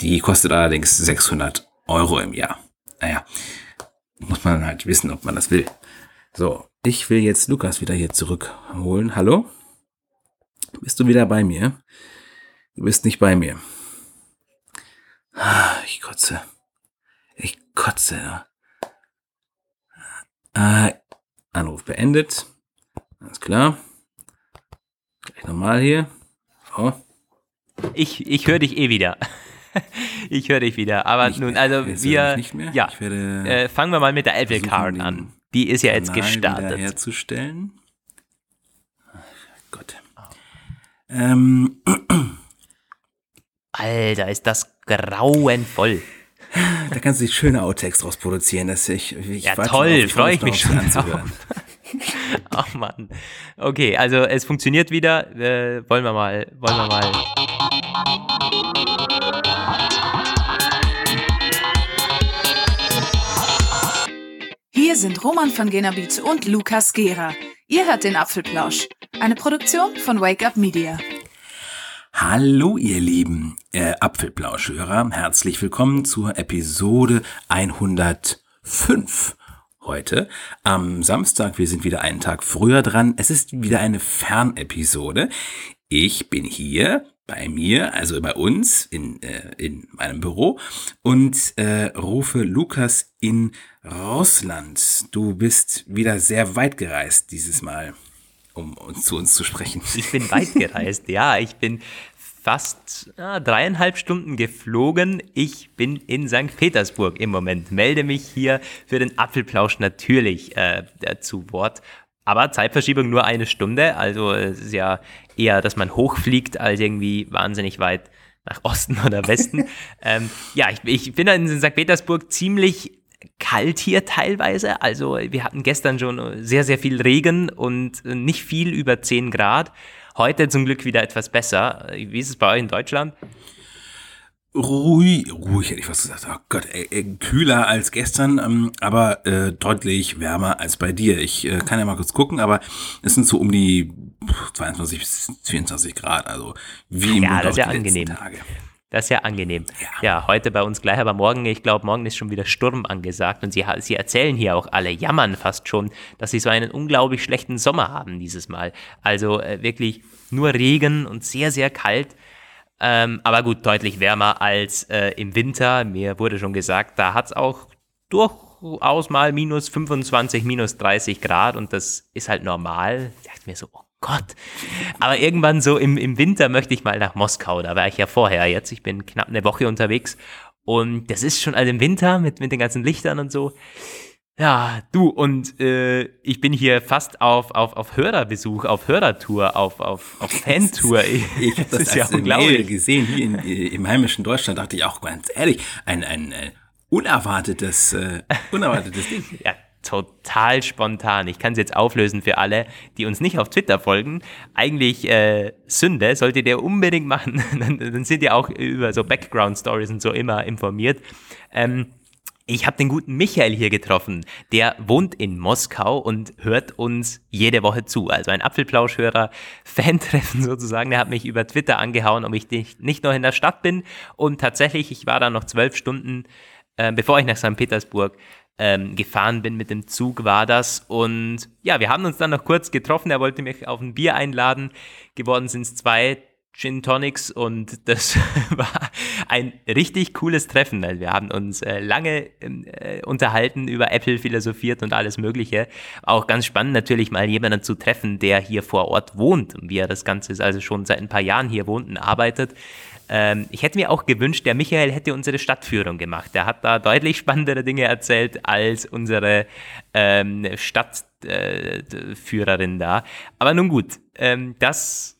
Die kostet allerdings 600 Euro im Jahr. Naja, muss man halt wissen, ob man das will. So, ich will jetzt Lukas wieder hier zurückholen. Hallo? Bist du wieder bei mir? Du bist nicht bei mir. Ah, ich kotze. Ich kotze. Äh, Anruf beendet. Alles klar. Gleich nochmal hier. So. Ich, ich höre dich eh wieder. ich höre dich wieder. Aber Nicht nun, mehr. also Jetzt wir, nicht mehr. ja, äh, fangen wir mal mit der Apple Card an. Die ist ja jetzt Kanal gestartet. herzustellen. Gott. Ähm, Alter, ist das grauenvoll. da kannst du dich schöne Outtakes draus produzieren. Dass ich, ich Ja, toll, drauf, freu ich freue mich schon anzuhören. Ach Mann. Okay, also es funktioniert wieder. Äh, wollen wir mal, wollen wir mal. Hier sind Roman von Genabit und Lukas Gera. Ihr hört den Apfelplausch, eine Produktion von Wake Up Media. Hallo ihr lieben äh, Apfelplauschhörer, herzlich willkommen zur Episode 105. Heute am Samstag, wir sind wieder einen Tag früher dran. Es ist wieder eine Fernepisode. Ich bin hier bei mir, also bei uns in, äh, in meinem Büro und äh, rufe Lukas in Russland. Du bist wieder sehr weit gereist dieses Mal, um uns zu uns zu sprechen. Ich bin weit gereist. ja, ich bin fast ah, dreieinhalb Stunden geflogen. Ich bin in St. Petersburg im Moment. Melde mich hier für den Apfelplausch natürlich äh, äh, zu Wort. Aber Zeitverschiebung nur eine Stunde. Also es ist ja eher, dass man hochfliegt, als irgendwie wahnsinnig weit nach Osten oder Westen. ähm, ja, ich, ich bin in St. Petersburg ziemlich kalt hier teilweise. Also wir hatten gestern schon sehr, sehr viel Regen und nicht viel über 10 Grad. Heute zum Glück wieder etwas besser. Wie ist es bei euch in Deutschland? Ruhig, ruhig hätte ich was gesagt. Oh Gott, ey, ey, kühler als gestern, ähm, aber äh, deutlich wärmer als bei dir. Ich äh, kann ja mal kurz gucken, aber es sind so um die 22 bis 24 Grad, also wie im Ja, das ist ja angenehm. Tage. Das ist ja angenehm. Ja. Ja, heute bei uns gleich, aber morgen, ich glaube, morgen ist schon wieder Sturm angesagt und sie, sie erzählen hier auch alle, jammern fast schon, dass sie so einen unglaublich schlechten Sommer haben dieses Mal. Also äh, wirklich nur Regen und sehr, sehr kalt. Ähm, aber gut, deutlich wärmer als äh, im Winter. Mir wurde schon gesagt, da hat es auch durchaus mal minus 25, minus 30 Grad und das ist halt normal. Ich dachte mir so, oh Gott. Aber irgendwann so im, im Winter möchte ich mal nach Moskau. Da war ich ja vorher jetzt. Ich bin knapp eine Woche unterwegs. Und das ist schon also im Winter mit, mit den ganzen Lichtern und so. Ja, du, und äh, ich bin hier fast auf, auf, auf Hörerbesuch, auf Hörertour, auf, auf, auf Fantour. Ich habe das, als Mail gesehen hier in, äh, im heimischen Deutschland, dachte ich auch ganz ehrlich, ein, ein, äh, unerwartetes, äh, unerwartetes Ding. Ja, total spontan. Ich kann es jetzt auflösen für alle, die uns nicht auf Twitter folgen. Eigentlich äh, Sünde, solltet ihr unbedingt machen. dann, dann sind ihr auch über so Background-Stories und so immer informiert. Ähm, ich habe den guten Michael hier getroffen. Der wohnt in Moskau und hört uns jede Woche zu. Also ein Apfelplauschhörer, Fantreffen sozusagen. Der hat mich über Twitter angehauen, ob ich nicht nicht noch in der Stadt bin. Und tatsächlich, ich war da noch zwölf Stunden, äh, bevor ich nach St. Petersburg ähm, gefahren bin mit dem Zug, war das. Und ja, wir haben uns dann noch kurz getroffen. Er wollte mich auf ein Bier einladen. Geworden sind es zwei Gin Tonics und das war ein richtig cooles Treffen. Also wir haben uns äh, lange äh, unterhalten, über Apple philosophiert und alles Mögliche. Auch ganz spannend natürlich mal jemanden zu treffen, der hier vor Ort wohnt und wie er das Ganze ist, also schon seit ein paar Jahren hier wohnt und arbeitet. Ähm, ich hätte mir auch gewünscht, der Michael hätte unsere Stadtführung gemacht. Der hat da deutlich spannendere Dinge erzählt als unsere ähm, Stadtführerin da. Aber nun gut, ähm, das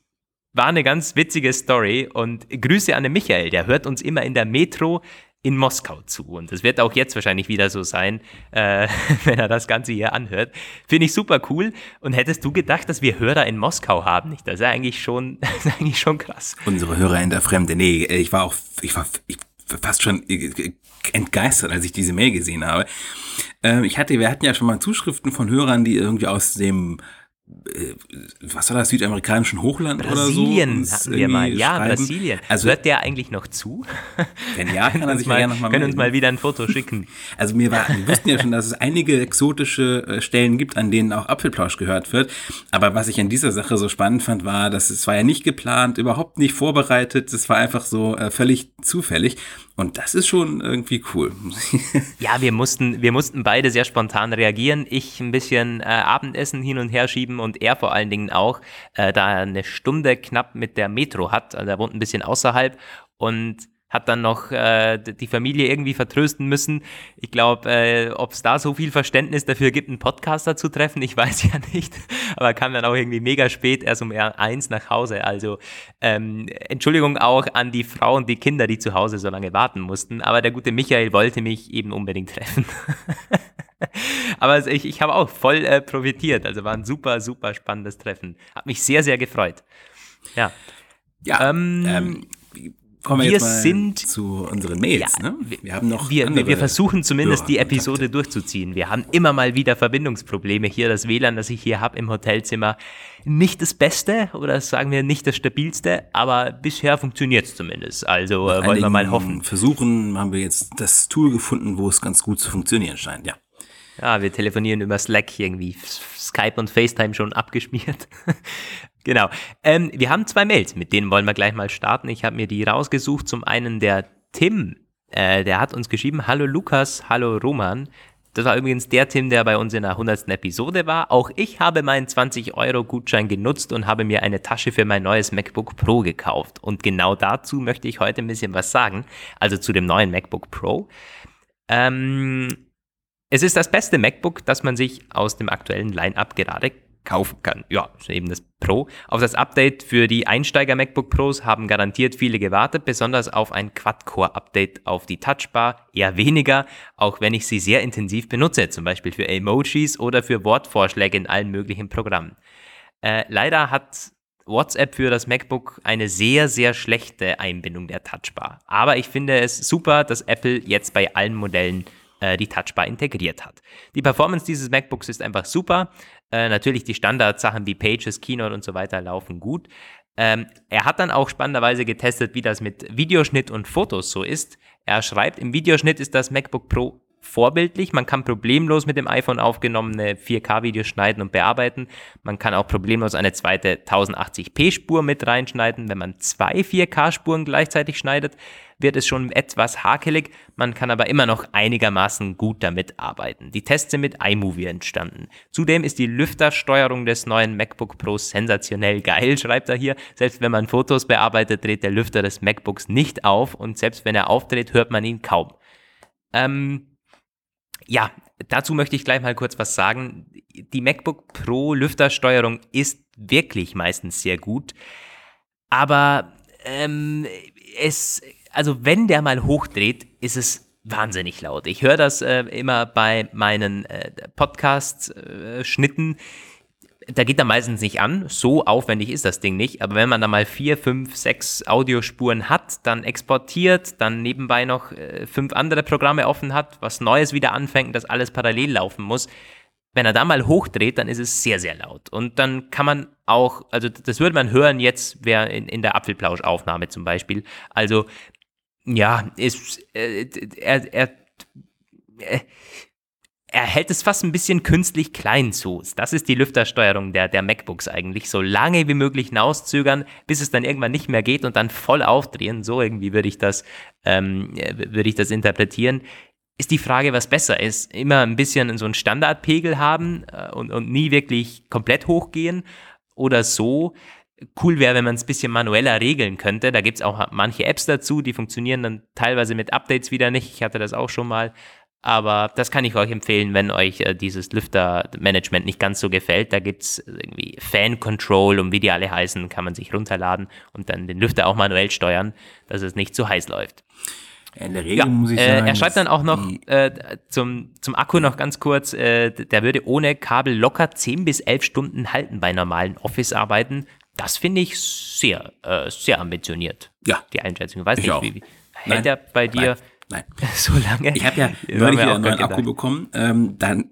war eine ganz witzige Story und Grüße an den Michael, der hört uns immer in der Metro in Moskau zu. Und das wird auch jetzt wahrscheinlich wieder so sein, äh, wenn er das Ganze hier anhört. Finde ich super cool. Und hättest du gedacht, dass wir Hörer in Moskau haben? Nicht? Das ist eigentlich schon, ist eigentlich schon krass. Unsere Hörer in der Fremde. Nee, ich war auch, ich war, ich fast schon entgeistert, als ich diese Mail gesehen habe. Ähm, ich hatte, wir hatten ja schon mal Zuschriften von Hörern, die irgendwie aus dem äh, was war das, südamerikanischen Hochland Brasilien oder so? hatten wir mal. Ja, schreiben. Brasilien. Also, Hört der eigentlich noch zu? wenn ja, kann er sich mal, ja noch mal können uns mal wieder ein Foto schicken. Also mir war, wir wussten ja schon, dass es einige exotische äh, Stellen gibt, an denen auch Apfelplausch gehört wird. Aber was ich an dieser Sache so spannend fand, war, dass es war ja nicht geplant, überhaupt nicht vorbereitet. Es war einfach so äh, völlig zufällig. Und das ist schon irgendwie cool. Ja, wir mussten, wir mussten beide sehr spontan reagieren. Ich ein bisschen äh, Abendessen hin und her schieben und er vor allen Dingen auch, äh, da er eine Stunde knapp mit der Metro hat. Also er wohnt ein bisschen außerhalb und hat dann noch äh, die Familie irgendwie vertrösten müssen. Ich glaube, äh, ob es da so viel Verständnis dafür gibt, einen Podcaster zu treffen, ich weiß ja nicht. Aber er kam dann auch irgendwie mega spät, erst um eins nach Hause. Also ähm, Entschuldigung auch an die Frau und die Kinder, die zu Hause so lange warten mussten. Aber der gute Michael wollte mich eben unbedingt treffen. Aber ich, ich habe auch voll äh, profitiert. Also war ein super, super spannendes Treffen. Hat mich sehr, sehr gefreut. Ja. Ja, Ähm, ähm, kommen wir, wir sind- zu unseren Mails. Ja, ne? Wir haben noch Wir, wir, versuchen zumindest die. Episode durchzuziehen. Wir haben immer mal wieder Verbindungsprobleme. Hier das WLAN, das ich hier habe im Hotelzimmer, nicht das Beste oder sagen wir nicht das Stabilste, aber bisher funktioniert es zumindest. Also äh, wollen wir mal hoffen. Versuchen haben wir jetzt das Tool gefunden, wo es ganz gut zu funktionieren scheint. Ja. Ja, wir telefonieren über Slack irgendwie. Skype und FaceTime schon abgeschmiert. genau. Ähm, wir haben zwei Mails, mit denen wollen wir gleich mal starten. Ich habe mir die rausgesucht. Zum einen der Tim, äh, der hat uns geschrieben, hallo Lukas, hallo Roman. Das war übrigens der Tim, der bei uns in der 100. Episode war. Auch ich habe meinen 20-Euro-Gutschein genutzt und habe mir eine Tasche für mein neues MacBook Pro gekauft. Und genau dazu möchte ich heute ein bisschen was sagen. Also zu dem neuen MacBook Pro. Ähm, es ist das beste MacBook, das man sich aus dem aktuellen Line-Up gerade kaufen kann. Ja, ist eben das Pro. Auf das Update für die Einsteiger-MacBook Pros haben garantiert viele gewartet, besonders auf ein Quad-Core-Update auf die Touchbar. Eher weniger, auch wenn ich sie sehr intensiv benutze, zum Beispiel für Emojis oder für Wortvorschläge in allen möglichen Programmen. Äh, leider hat WhatsApp für das MacBook eine sehr, sehr schlechte Einbindung der Touchbar. Aber ich finde es super, dass Apple jetzt bei allen Modellen äh, die Touchbar integriert hat. Die Performance dieses MacBooks ist einfach super. Äh, natürlich die Standardsachen wie Pages, Keynote und so weiter laufen gut. Ähm, er hat dann auch spannenderweise getestet, wie das mit Videoschnitt und Fotos so ist. Er schreibt, im Videoschnitt ist das MacBook Pro vorbildlich. Man kann problemlos mit dem iPhone aufgenommene 4K-Videos schneiden und bearbeiten. Man kann auch problemlos eine zweite 1080p-Spur mit reinschneiden. Wenn man zwei 4K-Spuren gleichzeitig schneidet, wird es schon etwas hakelig. Man kann aber immer noch einigermaßen gut damit arbeiten. Die Tests sind mit iMovie entstanden. Zudem ist die Lüftersteuerung des neuen MacBook Pro sensationell geil, schreibt er hier. Selbst wenn man Fotos bearbeitet, dreht der Lüfter des MacBooks nicht auf und selbst wenn er aufdreht, hört man ihn kaum. Ähm, ja, dazu möchte ich gleich mal kurz was sagen. Die MacBook Pro Lüftersteuerung ist wirklich meistens sehr gut, aber ähm, es, also wenn der mal hochdreht, ist es wahnsinnig laut. Ich höre das äh, immer bei meinen äh, Podcast-Schnitten. Da geht er meistens nicht an. So aufwendig ist das Ding nicht. Aber wenn man da mal vier, fünf, sechs Audiospuren hat, dann exportiert, dann nebenbei noch äh, fünf andere Programme offen hat, was Neues wieder anfängt, das alles parallel laufen muss. Wenn er da mal hochdreht, dann ist es sehr, sehr laut. Und dann kann man auch, also das würde man hören jetzt, wer in, in der Apfelplausch-Aufnahme zum Beispiel. Also, ja, ist, äh, er, er, er, er hält es fast ein bisschen künstlich klein zu. Das ist die Lüftersteuerung der, der MacBooks eigentlich. So lange wie möglich hinauszögern, bis es dann irgendwann nicht mehr geht und dann voll aufdrehen. So irgendwie würde ich das, ähm, würde ich das interpretieren. Ist die Frage, was besser ist. Immer ein bisschen so einen Standardpegel haben äh, und, und nie wirklich komplett hochgehen oder so. Cool wäre, wenn man es ein bisschen manueller regeln könnte. Da gibt es auch manche Apps dazu, die funktionieren dann teilweise mit Updates wieder nicht. Ich hatte das auch schon mal. Aber das kann ich euch empfehlen, wenn euch äh, dieses Lüftermanagement nicht ganz so gefällt. Da gibt es irgendwie Fan Control und wie die alle heißen, kann man sich runterladen und dann den Lüfter auch manuell steuern, dass es nicht zu heiß läuft. In der Regel Ja, muss ich äh, sagen. er schreibt dann auch noch äh, zum, zum Akku noch ganz kurz, äh, der würde ohne Kabel locker 10 bis 11 Stunden halten bei normalen Office-Arbeiten. Das finde ich sehr, äh, sehr ambitioniert. Ja. Die Einschätzung. Ich weiß Ich nicht, auch. wie, wie hält er bei dir? Nein. Nein. So lange? Ich habe ja neulich wieder einen neuen Akku bekommen. Ähm, dann,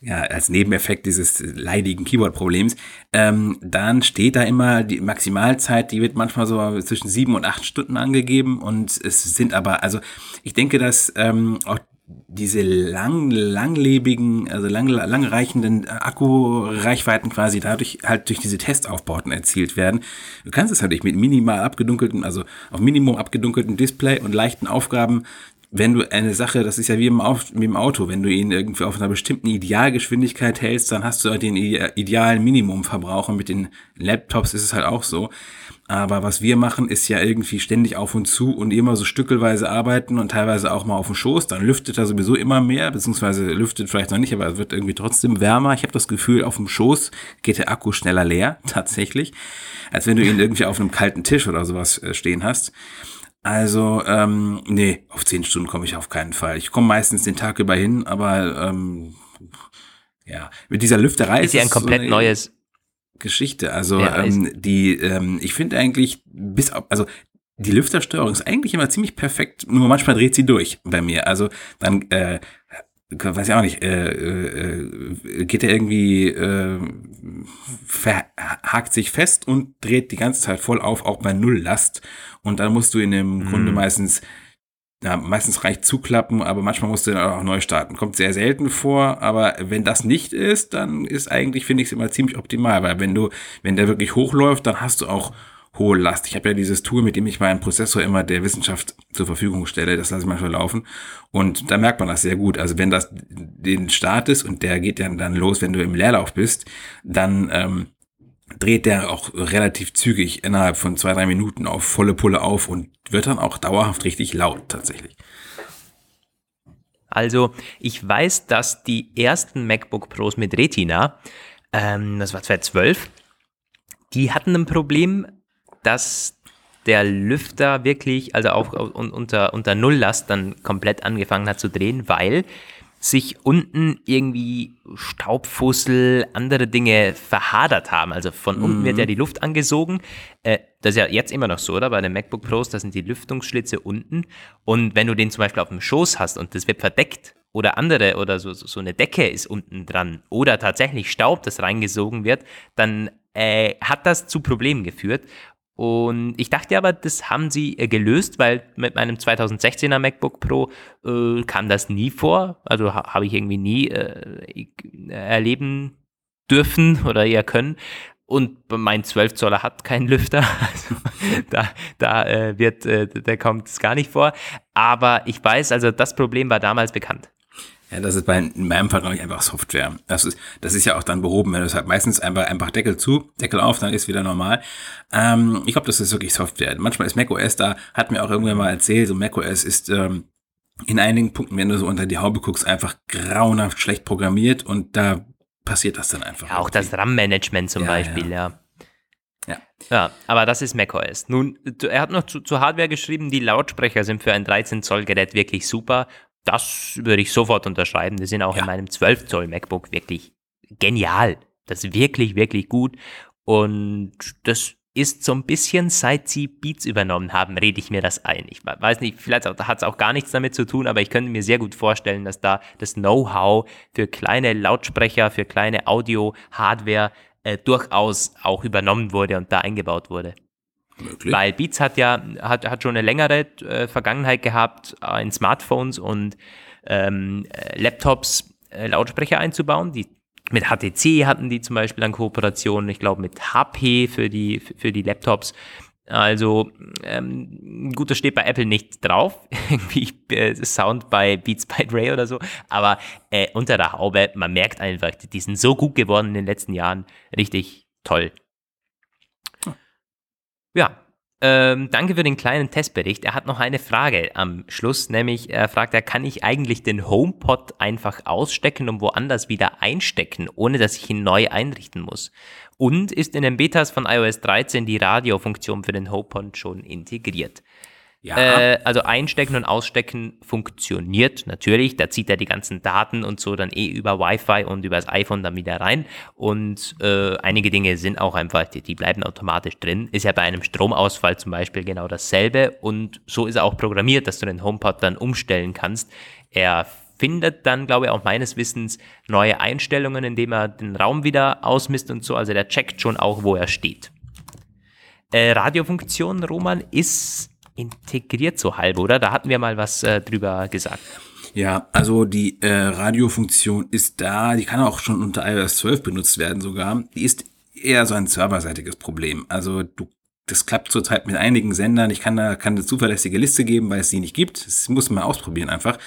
ja, als Nebeneffekt dieses leidigen Keyboard-Problems, ähm, dann steht da immer die Maximalzeit, die wird manchmal so zwischen sieben und acht Stunden angegeben und es sind aber, also ich denke, dass ähm, auch diese lang, langlebigen, also lang, langreichenden Akkureichweiten quasi dadurch halt durch diese Testaufbauten erzielt werden. Du kannst es halt nicht mit minimal abgedunkelten, also auf Minimum abgedunkelten Display und leichten Aufgaben wenn du eine Sache, das ist ja wie im, wie im, Auto, wenn du ihn irgendwie auf einer bestimmten Idealgeschwindigkeit hältst, dann hast du halt den idealen Minimumverbrauch und mit den Laptops ist es halt auch so. Aber was wir machen, ist ja irgendwie ständig auf und zu und immer so stückelweise arbeiten und teilweise auch mal auf dem Schoß. Dann lüftet er sowieso immer mehr, beziehungsweise lüftet vielleicht noch nicht, aber es wird irgendwie trotzdem wärmer. Ich habe das Gefühl, auf dem Schoß geht der Akku schneller leer, tatsächlich, als wenn du ihn irgendwie auf einem kalten Tisch oder sowas äh, stehen hast. Also, ähm, nee, auf zehn Stunden komme ich auf keinen Fall. Ich komme meistens den Tag über hin, aber ähm, ja, mit dieser Lüfterei ist ja ein komplett so neues Geschichte. Also ja, ähm, die, ähm, ich finde eigentlich bis auf, also die Lüftersteuerung ist eigentlich immer ziemlich perfekt, nur manchmal dreht sie durch bei mir. Also dann äh, weiß ich auch nicht, äh, äh, geht er irgendwie, äh, verhakt sich fest und dreht die ganze Zeit voll auf, auch bei Nulllast. Und dann musst du in dem mhm. Grunde meistens, ja, meistens reicht zuklappen, aber manchmal musst du dann auch neu starten. Kommt sehr selten vor, aber wenn das nicht ist, dann ist eigentlich, finde ich es immer ziemlich optimal, weil wenn du, wenn der wirklich hochläuft, dann hast du auch hohe Last. Ich habe ja dieses Tool, mit dem ich meinen Prozessor immer der Wissenschaft zur Verfügung stelle. Das lasse ich manchmal laufen. Und da merkt man das sehr gut. Also wenn das den Start ist und der geht dann, dann los, wenn du im Leerlauf bist, dann ähm, dreht der auch relativ zügig innerhalb von zwei, drei Minuten auf volle Pulle auf und wird dann auch dauerhaft richtig laut tatsächlich. Also ich weiß, dass die ersten MacBook Pros mit Retina, ähm, das war 2012, die hatten ein Problem, dass der Lüfter wirklich, also auch unter, unter Nulllast dann komplett angefangen hat zu drehen, weil sich unten irgendwie Staubfussel, andere Dinge verhadert haben. Also von unten wird ja mhm. die Luft angesogen. Äh, das ist ja jetzt immer noch so, oder? Bei den MacBook Pros, da sind die Lüftungsschlitze unten. Und wenn du den zum Beispiel auf dem Schoß hast und das wird verdeckt oder andere oder so, so eine Decke ist unten dran oder tatsächlich Staub, das reingesogen wird, dann äh, hat das zu Problemen geführt. Und ich dachte aber, das haben sie äh, gelöst, weil mit meinem 2016er MacBook Pro äh, kam das nie vor. Also ha habe ich irgendwie nie äh, erleben dürfen oder eher können. Und mein 12 Zoller hat keinen Lüfter. Also da da äh, wird, äh, da kommt es gar nicht vor. Aber ich weiß, also das Problem war damals bekannt. Ja, das ist bei, in meinem Fall, glaube ich, einfach Software. Das ist, das ist ja auch dann behoben, wenn du es halt meistens einfach, einfach Deckel zu, Deckel auf, dann ist wieder normal. Ähm, ich glaube, das ist wirklich Software. Manchmal ist macOS da, hat mir auch irgendwann mal erzählt, so macOS ist ähm, in einigen Punkten, wenn du so unter die Haube guckst, einfach grauenhaft schlecht programmiert und da passiert das dann einfach. Ja, auch das RAM-Management zum ja, Beispiel, ja. ja. Ja. aber das ist macOS. Nun, er hat noch zu, zu, Hardware geschrieben, die Lautsprecher sind für ein 13 Zoll Gerät wirklich super das würde ich sofort unterschreiben. Die sind auch ja. in meinem 12 Zoll MacBook wirklich genial. Das ist wirklich, wirklich gut. Und das ist so ein bisschen, seit sie Beats übernommen haben, rede ich mir das ein. Ich weiß nicht, vielleicht hat es auch gar nichts damit zu tun, aber ich könnte mir sehr gut vorstellen, dass da das Know-how für kleine Lautsprecher, für kleine Audio-Hardware äh, durchaus auch übernommen wurde und da eingebaut wurde. Möglich. Weil Beats hat ja hat, hat schon eine längere äh, Vergangenheit gehabt, äh, in Smartphones und ähm, äh, Laptops äh, Lautsprecher einzubauen. Die, mit HTC hatten die zum Beispiel an Kooperationen, ich glaube mit HP für die, für die Laptops. Also ähm, gut, das steht bei Apple nicht drauf, irgendwie äh, Sound bei Beats by Dre oder so, aber äh, unter der Haube, man merkt einfach, die sind so gut geworden in den letzten Jahren, richtig toll. Ja, ähm, danke für den kleinen Testbericht. Er hat noch eine Frage am Schluss, nämlich er fragt, er kann ich eigentlich den HomePod einfach ausstecken und woanders wieder einstecken, ohne dass ich ihn neu einrichten muss? Und ist in den Betas von iOS 13 die Radiofunktion für den HomePod schon integriert? Ja. Äh, also einstecken und ausstecken funktioniert natürlich. Da zieht er die ganzen Daten und so dann eh über Wi-Fi und über das iPhone dann wieder rein. Und äh, einige Dinge sind auch einfach, die, die, bleiben automatisch drin. Ist ja bei einem Stromausfall zum Beispiel genau dasselbe. Und so ist er auch programmiert, dass du den HomePod dann umstellen kannst. Er findet dann, glaube ich, auch meines Wissens neue Einstellungen, indem er den Raum wieder ausmisst und so. Also der checkt schon auch, wo er steht. Äh, Radiofunktion, Roman, ist integriert so halb, oder? Da hatten wir mal was äh, drüber gesagt. Ja, also die äh, Radiofunktion ist da, die kann auch schon unter iOS 12 benutzt werden sogar. Die ist eher so ein serverseitiges Problem. Also du, das klappt zurzeit mit einigen Sendern. Ich kann da keine zuverlässige Liste geben, weil es die nicht gibt. Das muss man ausprobieren einfach.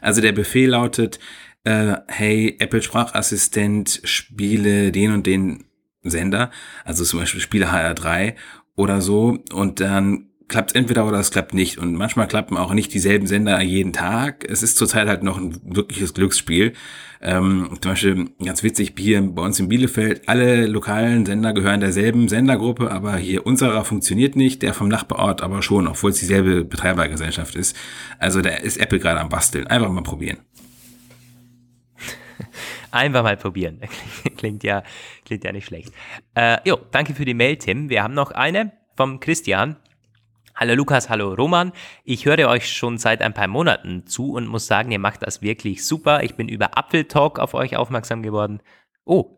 Also der Befehl lautet, äh, hey, Apple Sprachassistent, spiele den und den Sender, also zum Beispiel spiele HR3 oder so und dann klappt es entweder oder es klappt nicht. Und manchmal klappen auch nicht dieselben Sender jeden Tag. Es ist zurzeit halt noch ein wirkliches Glücksspiel. Ähm, zum Beispiel ganz witzig hier bei uns in Bielefeld, alle lokalen Sender gehören derselben Sendergruppe, aber hier unserer funktioniert nicht, der vom Nachbarort aber schon, obwohl es dieselbe Betreibergesellschaft ist. Also da ist Apple gerade am Basteln. Einfach mal probieren. Einfach mal probieren. klingt ja, klingt ja nicht schlecht. Äh, jo, danke für die Mail, Tim. Wir haben noch eine vom Christian. Hallo Lukas, hallo Roman. Ich höre euch schon seit ein paar Monaten zu und muss sagen, ihr macht das wirklich super. Ich bin über Apple Talk auf euch aufmerksam geworden Oh,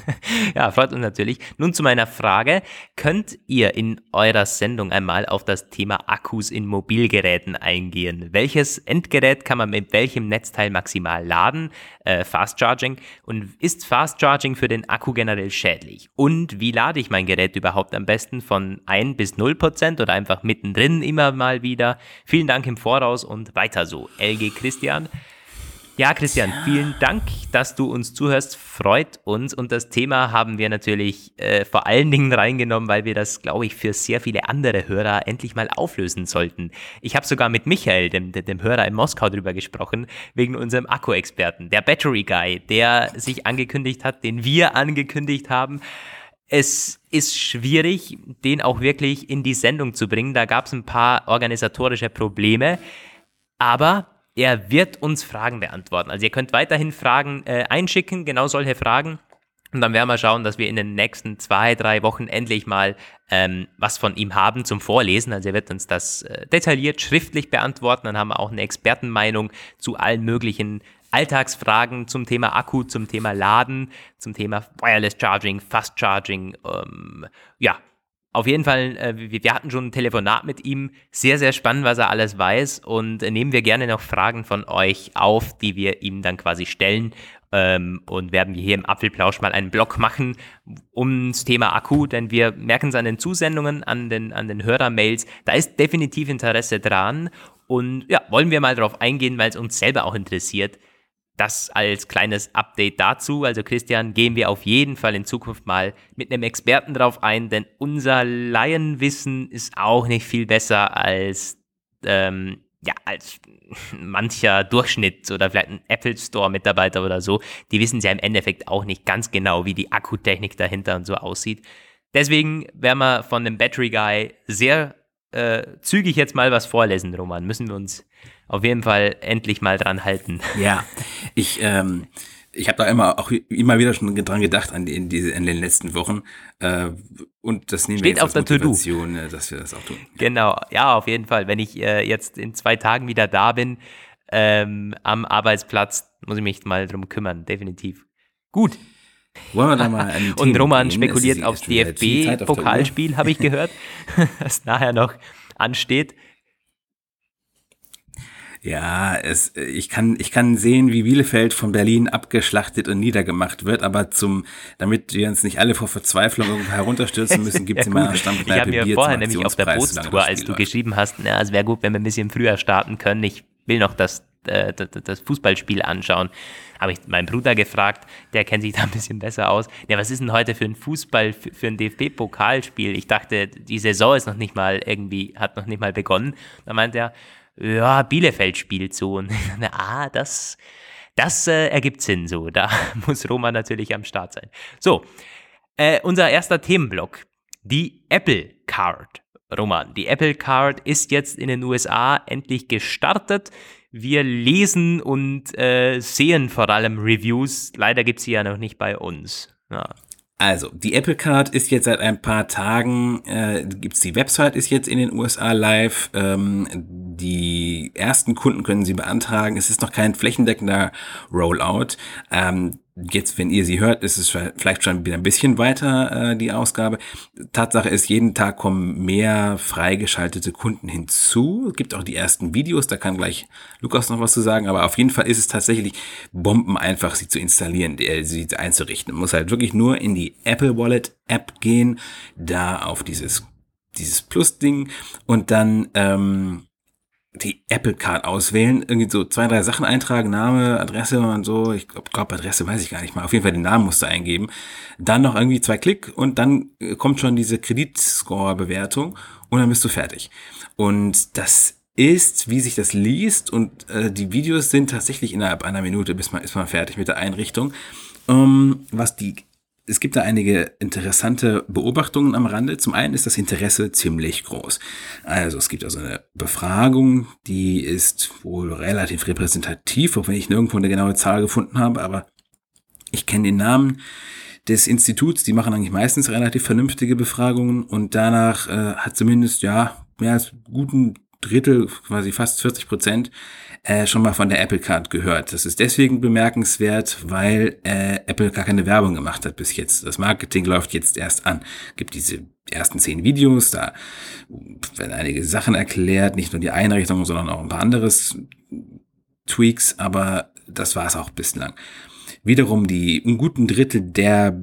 ja, freut uns natürlich. Nun zu meiner Frage. Könnt ihr in eurer Sendung einmal auf das Thema Akkus in Mobilgeräten eingehen? Welches Endgerät kann man mit welchem Netzteil maximal laden? Äh, Fast Charging. Und ist Fast Charging für den Akku generell schädlich? Und wie lade ich mein Gerät überhaupt am besten von 1 bis 0 Prozent oder einfach mittendrin immer mal wieder? Vielen Dank im Voraus und weiter so. LG Christian. Ja, Christian, vielen Dank, dass du uns zuhörst. Freut uns. Und das Thema haben wir natürlich äh, vor allen Dingen reingenommen, weil wir das, glaube ich, für sehr viele andere Hörer endlich mal auflösen sollten. Ich habe sogar mit Michael, dem, dem Hörer in Moskau, drüber gesprochen, wegen unserem Akku-Experten, der Battery Guy, der sich angekündigt hat, den wir angekündigt haben. Es ist schwierig, den auch wirklich in die Sendung zu bringen. Da gab es ein paar organisatorische Probleme. Aber er wird uns Fragen beantworten. Also ihr könnt weiterhin Fragen äh, einschicken, genau solche Fragen. Und dann werden wir schauen, dass wir in den nächsten zwei, drei Wochen endlich mal ähm, was von ihm haben zum Vorlesen. Also er wird uns das äh, detailliert schriftlich beantworten. Dann haben wir auch eine Expertenmeinung zu allen möglichen Alltagsfragen zum Thema Akku, zum Thema Laden, zum Thema Wireless Charging, Fast Charging, ähm, ja, auf jeden Fall, äh, wir hatten schon ein Telefonat mit ihm. Sehr, sehr spannend, was er alles weiß. Und äh, nehmen wir gerne noch Fragen von euch auf, die wir ihm dann quasi stellen. Ähm, und werden wir hier im Apfelplausch mal einen Blog machen ums Thema Akku, denn wir merken es an den Zusendungen, an den, an den Hörermails. Da ist definitiv Interesse dran. Und ja, wollen wir mal darauf eingehen, weil es uns selber auch interessiert das als kleines Update dazu. Also Christian, gehen wir auf jeden Fall in Zukunft mal mit einem Experten drauf ein, denn unser Laienwissen ist auch nicht viel besser als, ähm, ja, als mancher Durchschnitt oder vielleicht ein Apple Store Mitarbeiter oder so. Die wissen ja im Endeffekt auch nicht ganz genau, wie die Akkutechnik dahinter und so aussieht. Deswegen werden wir von dem Battery Guy sehr äh, zügig jetzt mal was vorlesen, Roman. Müssen wir uns auf jeden Fall endlich mal dran halten. Ja, ich, ähm, ich habe da immer auch immer wieder schon dran gedacht an, die, in, diese, in den letzten Wochen. Äh, und das nehmen Steht wir jetzt auf der Motivation, äh, dass wir das auch tun. Genau, ja, auf jeden Fall. Wenn ich äh, jetzt in zwei Tagen wieder da bin ähm, am Arbeitsplatz, muss ich mich mal drum kümmern, definitiv. Gut. Wollen wir da mal Und Roman gehen? spekuliert aufs DFB-Pokalspiel, habe ich gehört, das nachher noch ansteht. Ja, es, ich kann, ich kann sehen, wie Bielefeld von Berlin abgeschlachtet und niedergemacht wird, aber zum, damit wir uns nicht alle vor Verzweiflung herunterstürzen müssen, gibt es ja, in meiner Stammkneipe Ich habe mir Bier vorher nämlich auf der Bootstour, als du geschrieben hast, na, es wäre gut, wenn wir ein bisschen früher starten können. Ich will noch das, äh, das, das Fußballspiel anschauen. Habe ich meinen Bruder gefragt, der kennt sich da ein bisschen besser aus. Ja, was ist denn heute für ein Fußball, für, für ein DFB-Pokalspiel? Ich dachte, die Saison ist noch nicht mal irgendwie, hat noch nicht mal begonnen. Da meint er, ja, Bielefeld spielt so. Und ah, das, das äh, ergibt Sinn so. Da muss Roma natürlich am Start sein. So, äh, unser erster Themenblock, die Apple Card. Roman, die Apple Card ist jetzt in den USA endlich gestartet. Wir lesen und äh, sehen vor allem Reviews. Leider gibt es sie ja noch nicht bei uns. Ja. Also, die Apple Card ist jetzt seit ein paar Tagen, äh, gibt's die Website ist jetzt in den USA live. Ähm, die ersten Kunden können sie beantragen. Es ist noch kein flächendeckender Rollout. Ähm, Jetzt, wenn ihr sie hört, ist es vielleicht schon wieder ein bisschen weiter, äh, die Ausgabe. Tatsache ist, jeden Tag kommen mehr freigeschaltete Kunden hinzu. Es gibt auch die ersten Videos, da kann gleich Lukas noch was zu sagen, aber auf jeden Fall ist es tatsächlich Bomben einfach, sie zu installieren, äh, sie einzurichten. Man muss halt wirklich nur in die Apple Wallet App gehen, da auf dieses, dieses Plus-Ding und dann, ähm, die Apple Card auswählen, irgendwie so zwei, drei Sachen eintragen, Name, Adresse und so. Ich glaube, glaub, Adresse weiß ich gar nicht mal. Auf jeden Fall den Namen musst du eingeben. Dann noch irgendwie zwei Klick und dann äh, kommt schon diese Kreditscore-Bewertung und dann bist du fertig. Und das ist, wie sich das liest und äh, die Videos sind tatsächlich innerhalb einer Minute, bis man ist man fertig mit der Einrichtung. Ähm, was die es gibt da einige interessante Beobachtungen am Rande. Zum einen ist das Interesse ziemlich groß. Also es gibt also eine Befragung, die ist wohl relativ repräsentativ, auch wenn ich nirgendwo eine genaue Zahl gefunden habe, aber ich kenne den Namen des Instituts, die machen eigentlich meistens relativ vernünftige Befragungen und danach äh, hat zumindest ja mehr als guten Drittel, quasi fast 40 Prozent äh, schon mal von der Apple Card gehört. Das ist deswegen bemerkenswert, weil äh, Apple gar keine Werbung gemacht hat bis jetzt. Das Marketing läuft jetzt erst an. Gibt diese ersten zehn Videos, da werden einige Sachen erklärt, nicht nur die Einrichtung, sondern auch ein paar anderes Tweaks, aber das war es auch bislang. Wiederum die einen guten Drittel der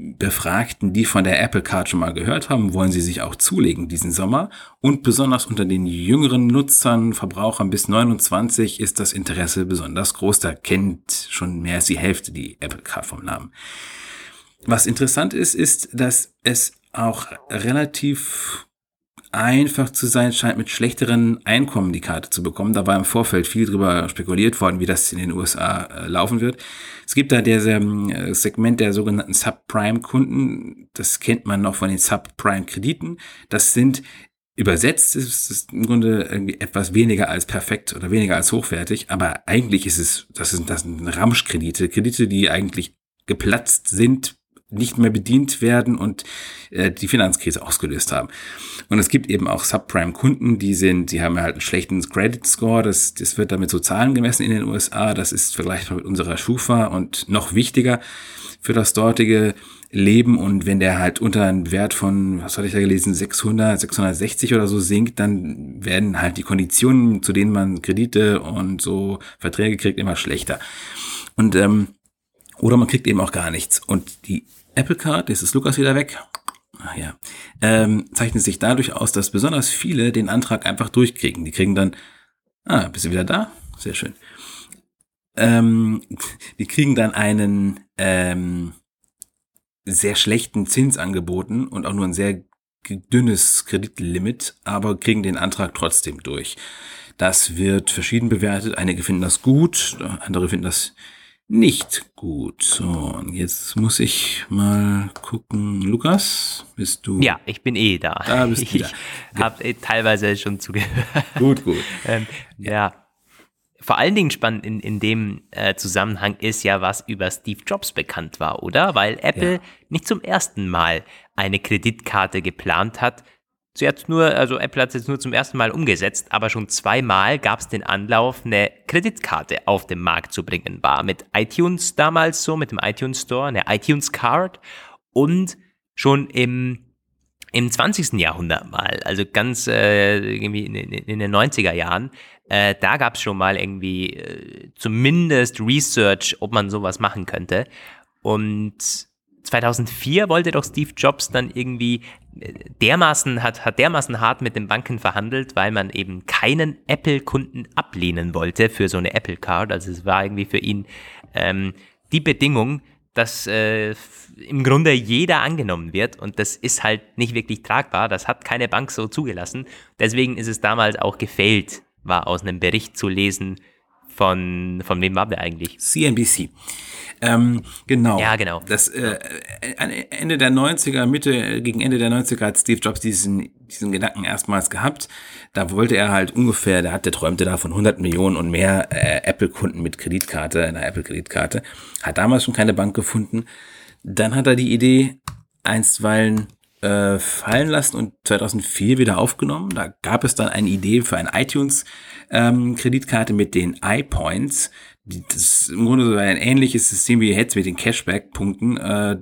Befragten, die von der Apple Card schon mal gehört haben, wollen sie sich auch zulegen diesen Sommer. Und besonders unter den jüngeren Nutzern, Verbrauchern bis 29 ist das Interesse besonders groß. Da kennt schon mehr als die Hälfte die Apple Card vom Namen. Was interessant ist, ist, dass es auch relativ einfach zu sein scheint, mit schlechteren Einkommen die Karte zu bekommen. Da war im Vorfeld viel drüber spekuliert worden, wie das in den USA äh, laufen wird. Es gibt da dieses äh, Segment der sogenannten Subprime-Kunden. Das kennt man noch von den Subprime-Krediten. Das sind übersetzt ist es im Grunde irgendwie etwas weniger als perfekt oder weniger als hochwertig, aber eigentlich ist es, das sind, das sind Ramschkredite, Kredite, die eigentlich geplatzt sind nicht mehr bedient werden und äh, die Finanzkrise ausgelöst haben. Und es gibt eben auch Subprime-Kunden, die sind, die haben halt einen schlechten Credit Score, das, das wird damit so Zahlen gemessen in den USA, das ist vergleichbar mit unserer Schufa und noch wichtiger für das dortige Leben und wenn der halt unter einen Wert von, was hatte ich da gelesen, 600, 660 oder so sinkt, dann werden halt die Konditionen, zu denen man Kredite und so Verträge kriegt, immer schlechter. Und ähm, oder man kriegt eben auch gar nichts. Und die Apple Card, jetzt ist Lukas wieder weg. Ach ja, ähm, zeichnet sich dadurch aus, dass besonders viele den Antrag einfach durchkriegen. Die kriegen dann, ah, bist du wieder da? Sehr schön. Ähm, die kriegen dann einen ähm, sehr schlechten Zins angeboten und auch nur ein sehr dünnes Kreditlimit, aber kriegen den Antrag trotzdem durch. Das wird verschieden bewertet. Einige finden das gut, andere finden das nicht gut. So, und jetzt muss ich mal gucken. Lukas, bist du? Ja, ich bin eh da. Da bist du Ich habe eh teilweise schon zugehört. Gut, gut. ähm, ja. ja. Vor allen Dingen spannend in, in dem äh, Zusammenhang ist ja, was über Steve Jobs bekannt war, oder? Weil Apple ja. nicht zum ersten Mal eine Kreditkarte geplant hat, Sie nur, also Apple hat es jetzt nur zum ersten Mal umgesetzt, aber schon zweimal gab es den Anlauf, eine Kreditkarte auf den Markt zu bringen. War mit iTunes damals so, mit dem iTunes Store, eine iTunes Card und schon im im 20. Jahrhundert mal, also ganz äh, irgendwie in, in, in, den 90er Jahren, äh, da gab es schon mal irgendwie äh, zumindest Research, ob man sowas machen könnte. Und 2004 wollte doch Steve Jobs dann irgendwie äh, dermaßen, hat, hat dermaßen hart mit den Banken verhandelt, weil man eben keinen Apple-Kunden ablehnen wollte für so eine Apple Card. Also es war irgendwie für ihn ähm, die Bedingung, dass äh, im Grunde jeder angenommen wird und das ist halt nicht wirklich tragbar. Das hat keine Bank so zugelassen. Deswegen ist es damals auch gefällt, war aus einem Bericht zu lesen von, von wem war der eigentlich? CNBC. Ähm, genau. Ja, genau. Das äh, Ende der 90er, Mitte, gegen Ende der 90er hat Steve Jobs diesen diesen Gedanken erstmals gehabt. Da wollte er halt ungefähr, der hat, der träumte da von 100 Millionen und mehr äh, Apple-Kunden mit Kreditkarte, einer Apple-Kreditkarte. Hat damals schon keine Bank gefunden. Dann hat er die Idee einstweilen äh, fallen lassen und 2004 wieder aufgenommen. Da gab es dann eine Idee für eine iTunes-Kreditkarte ähm, mit den iPoints. Das ist im Grunde so ein ähnliches System wie jetzt mit den Cashback-Punkten. Äh,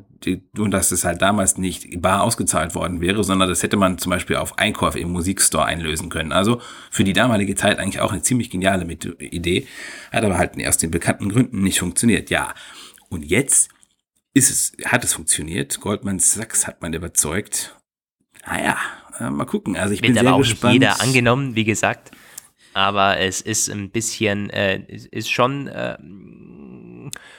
und dass es halt damals nicht bar ausgezahlt worden wäre, sondern das hätte man zum Beispiel auf Einkauf im Musikstore einlösen können. Also für die damalige Zeit eigentlich auch eine ziemlich geniale Idee, hat aber halt aus den bekannten Gründen nicht funktioniert. Ja, und jetzt ist es, hat es funktioniert. Goldman Sachs hat man überzeugt. Naja, äh, mal gucken. Also ich Wird bin sehr aber auch gespannt. Nicht jeder angenommen, wie gesagt. Aber es ist ein bisschen, äh, ist schon, äh,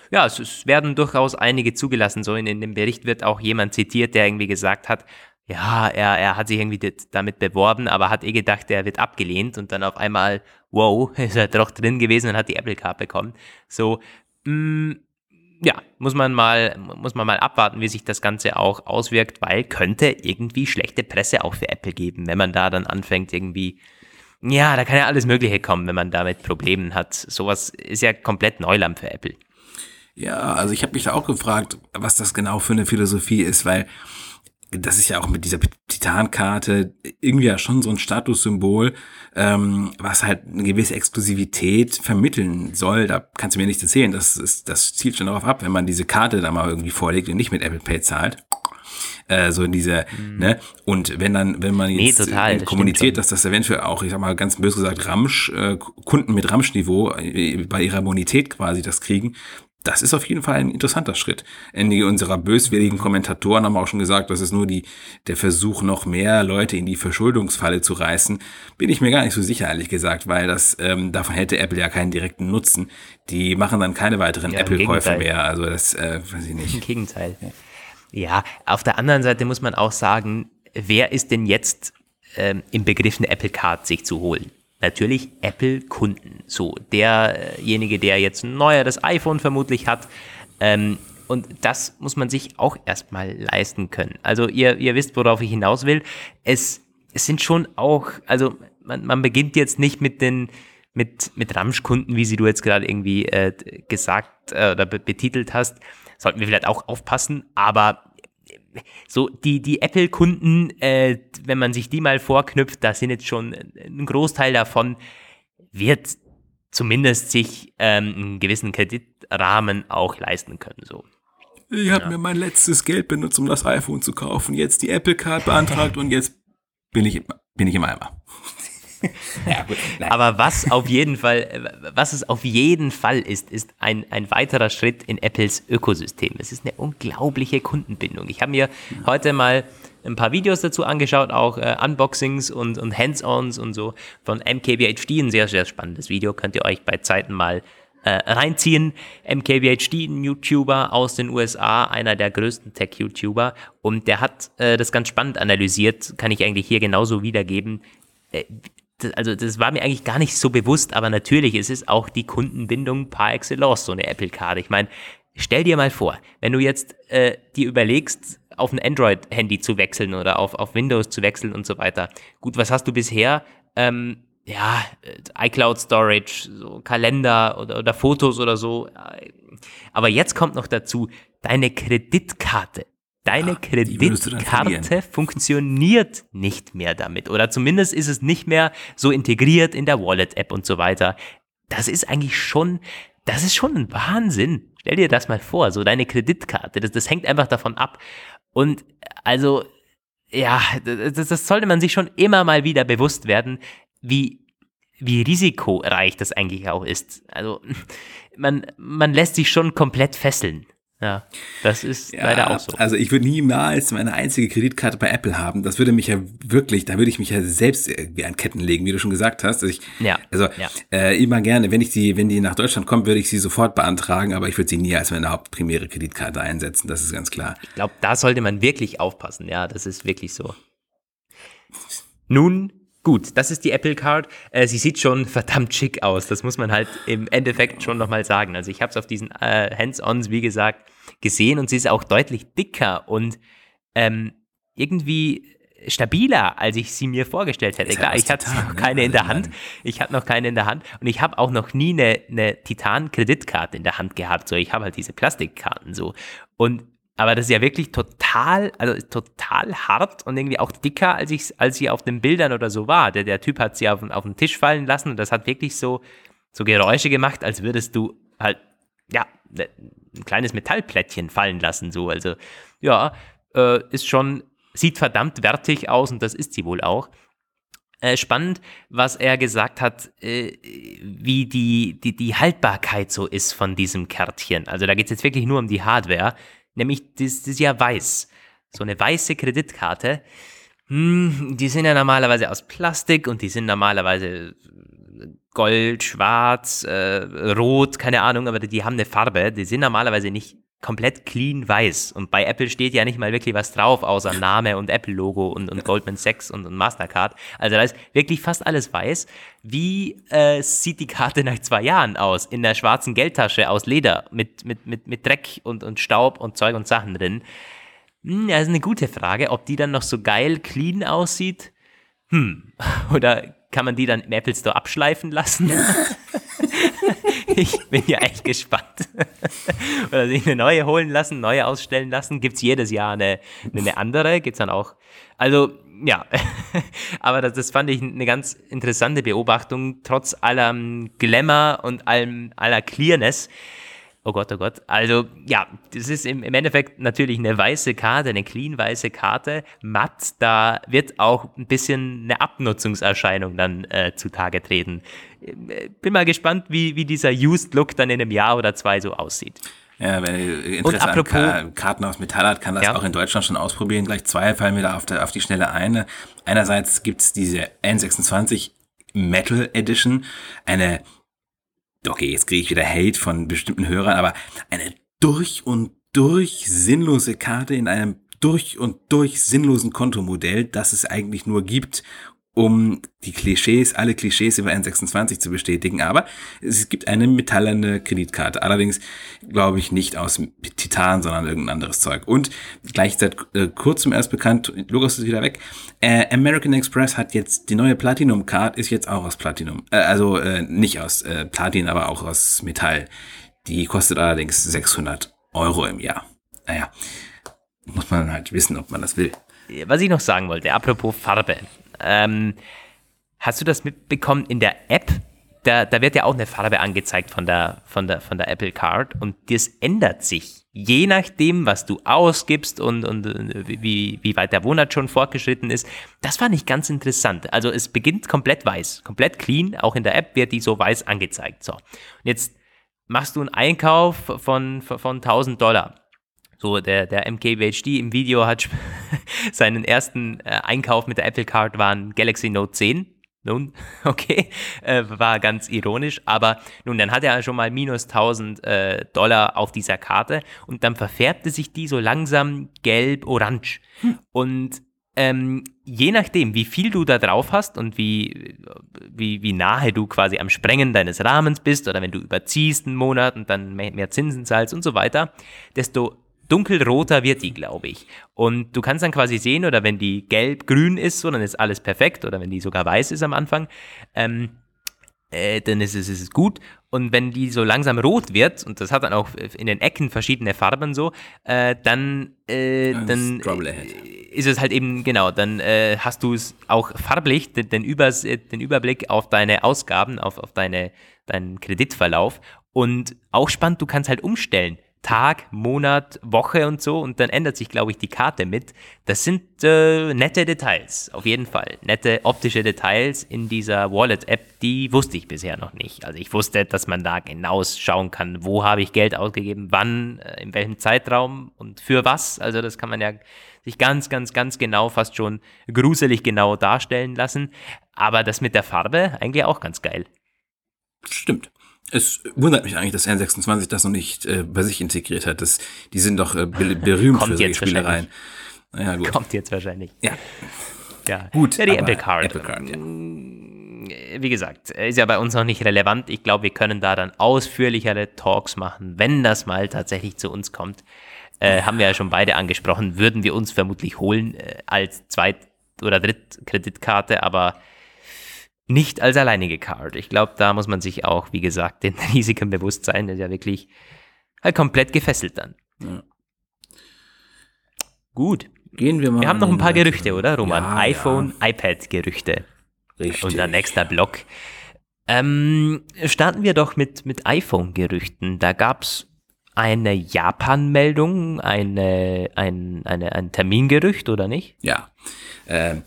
ja, es, es, werden durchaus einige zugelassen. So in, in, dem Bericht wird auch jemand zitiert, der irgendwie gesagt hat, ja, er, er hat sich irgendwie damit beworben, aber hat eh gedacht, er wird abgelehnt und dann auf einmal, wow, ist er doch drin gewesen und hat die Apple Card bekommen. So, mh, mm, ja, muss man mal, muss man mal abwarten, wie sich das Ganze auch auswirkt, weil könnte irgendwie schlechte Presse auch für Apple geben, wenn man da dann anfängt irgendwie, ja, da kann ja alles Mögliche kommen, wenn man damit Problemen hat. Sowas ist ja komplett Neuland für Apple. Ja, also ich habe mich da auch gefragt, was das genau für eine Philosophie ist, weil das ist ja auch mit dieser Titankarte irgendwie ja schon so ein Statussymbol, ähm, was halt eine gewisse Exklusivität vermitteln soll. Da kannst du mir nicht erzählen. Das, ist, das zielt schon darauf ab, wenn man diese Karte da mal irgendwie vorlegt und nicht mit Apple Pay zahlt. Äh, so in diese, mhm. ne? Und wenn dann, wenn man jetzt nee, total, kommuniziert, das dass das eventuell auch, ich sag mal ganz böse gesagt, Ramsch, äh, Kunden mit Ramschniveau äh, bei ihrer Bonität quasi das kriegen, das ist auf jeden Fall ein interessanter Schritt. Einige unserer böswilligen Kommentatoren haben auch schon gesagt, das ist nur die, der Versuch, noch mehr Leute in die Verschuldungsfalle zu reißen. Bin ich mir gar nicht so sicher, ehrlich gesagt, weil das, ähm, davon hätte Apple ja keinen direkten Nutzen. Die machen dann keine weiteren ja, Apple-Käufe mehr. Also das äh, weiß ich nicht. Im Gegenteil. Ja, auf der anderen Seite muss man auch sagen, wer ist denn jetzt ähm, im Begriff, eine Apple Card sich zu holen? Natürlich Apple-Kunden. So, derjenige, der jetzt ein neueres iPhone vermutlich hat. Ähm, und das muss man sich auch erstmal leisten können. Also ihr, ihr wisst, worauf ich hinaus will. Es, es sind schon auch, also man, man beginnt jetzt nicht mit den mit, mit Ramschkunden, wie sie du jetzt gerade irgendwie äh, gesagt äh, oder betitelt hast, sollten wir vielleicht auch aufpassen, aber so die, die Apple-Kunden, äh, wenn man sich die mal vorknüpft, da sind jetzt schon ein Großteil davon, wird zumindest sich ähm, einen gewissen Kreditrahmen auch leisten können. So. Ich habe ja. mir mein letztes Geld benutzt, um das iPhone zu kaufen, jetzt die Apple Card beantragt und jetzt bin ich, bin ich im Eimer. ja, gut. Aber was auf jeden Fall, was es auf jeden Fall ist, ist ein, ein weiterer Schritt in Apples Ökosystem. Es ist eine unglaubliche Kundenbindung. Ich habe mir heute mal ein paar Videos dazu angeschaut, auch äh, Unboxings und, und Hands-ons und so von MKBHD. Ein sehr, sehr spannendes Video. Könnt ihr euch bei Zeiten mal äh, reinziehen. MKBHD, ein YouTuber aus den USA, einer der größten Tech-YouTuber. Und der hat äh, das ganz spannend analysiert, kann ich eigentlich hier genauso wiedergeben, äh, also das war mir eigentlich gar nicht so bewusst, aber natürlich ist es auch die Kundenbindung par excellence, so eine Apple-Karte. Ich meine, stell dir mal vor, wenn du jetzt äh, dir überlegst, auf ein Android-Handy zu wechseln oder auf, auf Windows zu wechseln und so weiter. Gut, was hast du bisher? Ähm, ja, äh, iCloud Storage, so Kalender oder, oder Fotos oder so. Aber jetzt kommt noch dazu deine Kreditkarte. Deine Ach, Kreditkarte funktioniert nicht mehr damit. Oder zumindest ist es nicht mehr so integriert in der Wallet-App und so weiter. Das ist eigentlich schon, das ist schon ein Wahnsinn. Stell dir das mal vor, so deine Kreditkarte, das, das hängt einfach davon ab. Und also, ja, das, das sollte man sich schon immer mal wieder bewusst werden, wie wie risikoreich das eigentlich auch ist. Also man, man lässt sich schon komplett fesseln. Ja, das ist ja, leider auch so. Also ich würde niemals meine einzige Kreditkarte bei Apple haben. Das würde mich ja wirklich, da würde ich mich ja selbst irgendwie an Ketten legen, wie du schon gesagt hast. Also, ich, ja, also ja. Äh, immer gerne, wenn ich die, wenn die nach Deutschland kommt, würde ich sie sofort beantragen, aber ich würde sie nie als meine hauptprimäre Kreditkarte einsetzen. Das ist ganz klar. Ich glaube, da sollte man wirklich aufpassen. Ja, das ist wirklich so. Nun Gut, das ist die Apple Card. Äh, sie sieht schon verdammt schick aus. Das muss man halt im Endeffekt schon nochmal sagen. Also ich habe es auf diesen äh, Hands-ons, wie gesagt, gesehen und sie ist auch deutlich dicker und ähm, irgendwie stabiler, als ich sie mir vorgestellt hätte. Klar, ich hatte noch ne? keine in der Hand. Ich hatte noch keine in der Hand und ich habe auch noch nie eine, eine Titan-Kreditkarte in der Hand gehabt. So, ich habe halt diese Plastikkarten so. Und aber das ist ja wirklich total, also total hart und irgendwie auch dicker, als ich, als sie auf den Bildern oder so war. Der, der Typ hat sie auf, den- auf den Tisch fallen lassen und das hat wirklich so, so Geräusche gemacht, als würdest du halt, ja, ne- ein kleines Metallplättchen fallen lassen, so. Also, ja, äh, ist schon, sieht verdammt wertig aus und das ist sie wohl auch. Äh, spannend, was er gesagt hat, äh, wie die, die, die Haltbarkeit so ist von diesem Kärtchen. Also da geht es jetzt wirklich nur um die Hardware, nämlich das, das ist ja weiß. So eine weiße Kreditkarte, hm, die sind ja normalerweise aus Plastik und die sind normalerweise Gold, Schwarz, äh, Rot, keine Ahnung, aber die haben eine Farbe, die sind normalerweise nicht komplett clean weiß. Und bei Apple steht ja nicht mal wirklich was drauf, außer Name und Apple-Logo und, und Goldman Sachs und, und Mastercard. Also da ist wirklich fast alles weiß. Wie äh, sieht die Karte nach zwei Jahren aus? In der schwarzen Geldtasche aus Leder mit, mit, mit, mit Dreck und, und Staub und Zeug und Sachen drin. Hm, das ist eine gute Frage, ob die dann noch so geil clean aussieht. Hm, oder kann man die dann im Apple Store abschleifen lassen? ich bin ja echt gespannt. Oder sich eine neue holen lassen, neue ausstellen lassen. Gibt es jedes Jahr eine, eine andere? Gibt es dann auch. Also, ja. Aber das, das fand ich eine ganz interessante Beobachtung, trotz allem Glamour und allem, aller Clearness. Oh Gott, oh Gott. Also, ja, das ist im, im Endeffekt natürlich eine weiße Karte, eine clean weiße Karte. Matt, da wird auch ein bisschen eine Abnutzungserscheinung dann äh, zutage treten. Äh, Bin mal gespannt, wie, wie dieser Used Look dann in einem Jahr oder zwei so aussieht. Ja, wer Interesse apropos- an Ka Karten aus Metall hat, kann das Ja. auch in Deutschland schon ausprobieren. Gleich zwei fallen mir da auf, der, auf die Schnelle ein. Einerseits gibt's diese N26 Metal Edition, eine, okay, jetzt kriege ich wieder Hate von bestimmten Hörern, aber eine durch und durch sinnlose Karte in einem durch und durch sinnlosen Kontomodell, das es eigentlich nur gibt, um die Klischees, alle Klischees über N26 zu bestätigen. Aber es gibt eine metallene Kreditkarte. Allerdings glaube ich nicht aus Titan, sondern irgendein anderes Zeug. Und gleich seit äh, kurzem erst bekannt, Lukas ist wieder weg, äh, American Express hat jetzt die neue Platinum Card, ist jetzt auch aus Platinum. Äh, also äh, nicht aus äh, Platin, aber auch aus Metall. Die kostet allerdings 600 Euro im Jahr. Naja, muss man halt wissen, ob man das will. Was ich noch sagen wollte, apropos Farbe. Ähm, hast du das mitbekommen in der App? Da, da wird ja auch eine Farbe angezeigt von der, von der, von der Apple Card und das ändert sich. Je nachdem, was du ausgibst und, und wie, wie weit der Monat schon fortgeschritten ist. Das fand ich ganz interessant. Also es beginnt komplett weiß, komplett clean. Auch in der App wird die so weiß angezeigt. So. Und jetzt machst du einen Einkauf von, von 1000 Dollar. So, der, der MKBHD im Video hat seinen ersten äh, Einkauf mit der Apple Card war ein Galaxy Note 10. Nun, okay, äh, war ganz ironisch, aber nun, dann hat er schon mal minus 1000 äh, Dollar auf dieser Karte und dann verfärbte sich die so langsam gelb-orange. Und ähm, je nachdem, wie viel du da drauf hast und wie, wie, wie nahe du quasi am Sprengen deines Rahmens bist oder wenn du überziehst einen Monat und dann mehr, mehr Zinsen zahlst und so weiter, desto dunkelroter wird die, glaube ich. Und du kannst dann quasi sehen, oder wenn die gelb-grün ist, so, dann ist alles perfekt, oder wenn die sogar weiß ist am Anfang, ähm, äh, dann ist es, ist es gut. Und wenn die so langsam rot wird, und das hat dann auch in den Ecken verschiedene Farben so, äh, dann, äh, dann ist ahead. ist es halt eben, genau, dann äh, hast du es auch farblich, den, den, Übers, äh, den Überblick auf deine Ausgaben, auf, auf deine, deinen Kreditverlauf. Und auch spannend, du kannst halt umstellen. Tag, Monat, Woche und so und dann ändert sich, glaube ich, die Karte mit. Das sind äh, nette Details, auf jeden Fall. Nette optische Details in dieser Wallet-App, die wusste ich bisher noch nicht. Also ich wusste, dass man da genau schauen kann, wo habe ich Geld ausgegeben, wann, äh, in welchem Zeitraum und für was. Also das kann man ja sich ganz, ganz, ganz genau, fast schon gruselig genau darstellen lassen. Aber das mit der Farbe eigentlich auch ganz geil. Stimmt. Es wundert mich eigentlich, dass N26 das noch nicht äh, bei sich integriert hat. Das, die sind doch äh, be berühmt Kommt für solche jetzt Spielereien. Naja, gut. Kommt jetzt wahrscheinlich. Ja, Ja, gut. Ja, die Apple Card. Apple Card, ja. Wie gesagt, ist ja bei uns noch nicht relevant. Ich glaube, wir können da dann ausführlichere Talks machen, wenn das mal tatsächlich zu uns kommt. Äh, haben wir ja schon beide angesprochen, würden wir uns vermutlich holen äh, als zweit oder Drittkreditkarte, aber nicht als alleinige Card. Ich glaube, da muss man sich auch, wie gesagt, den Risiken bewusst sein. Das ist ja wirklich halt komplett gefesselt dann. Ja. Gut. Gehen wir mal. Wir haben noch ein paar Gerüchte, oder, Roman? Ja, iPhone, ja. iPad-Gerüchte. Richtig. Unser nächster Block. Ähm, starten wir doch mit, mit iPhone-Gerüchten. Da gab es eine Japan-Meldung, eine, ein, eine, ein Termingerücht, oder nicht? Ja. Äh,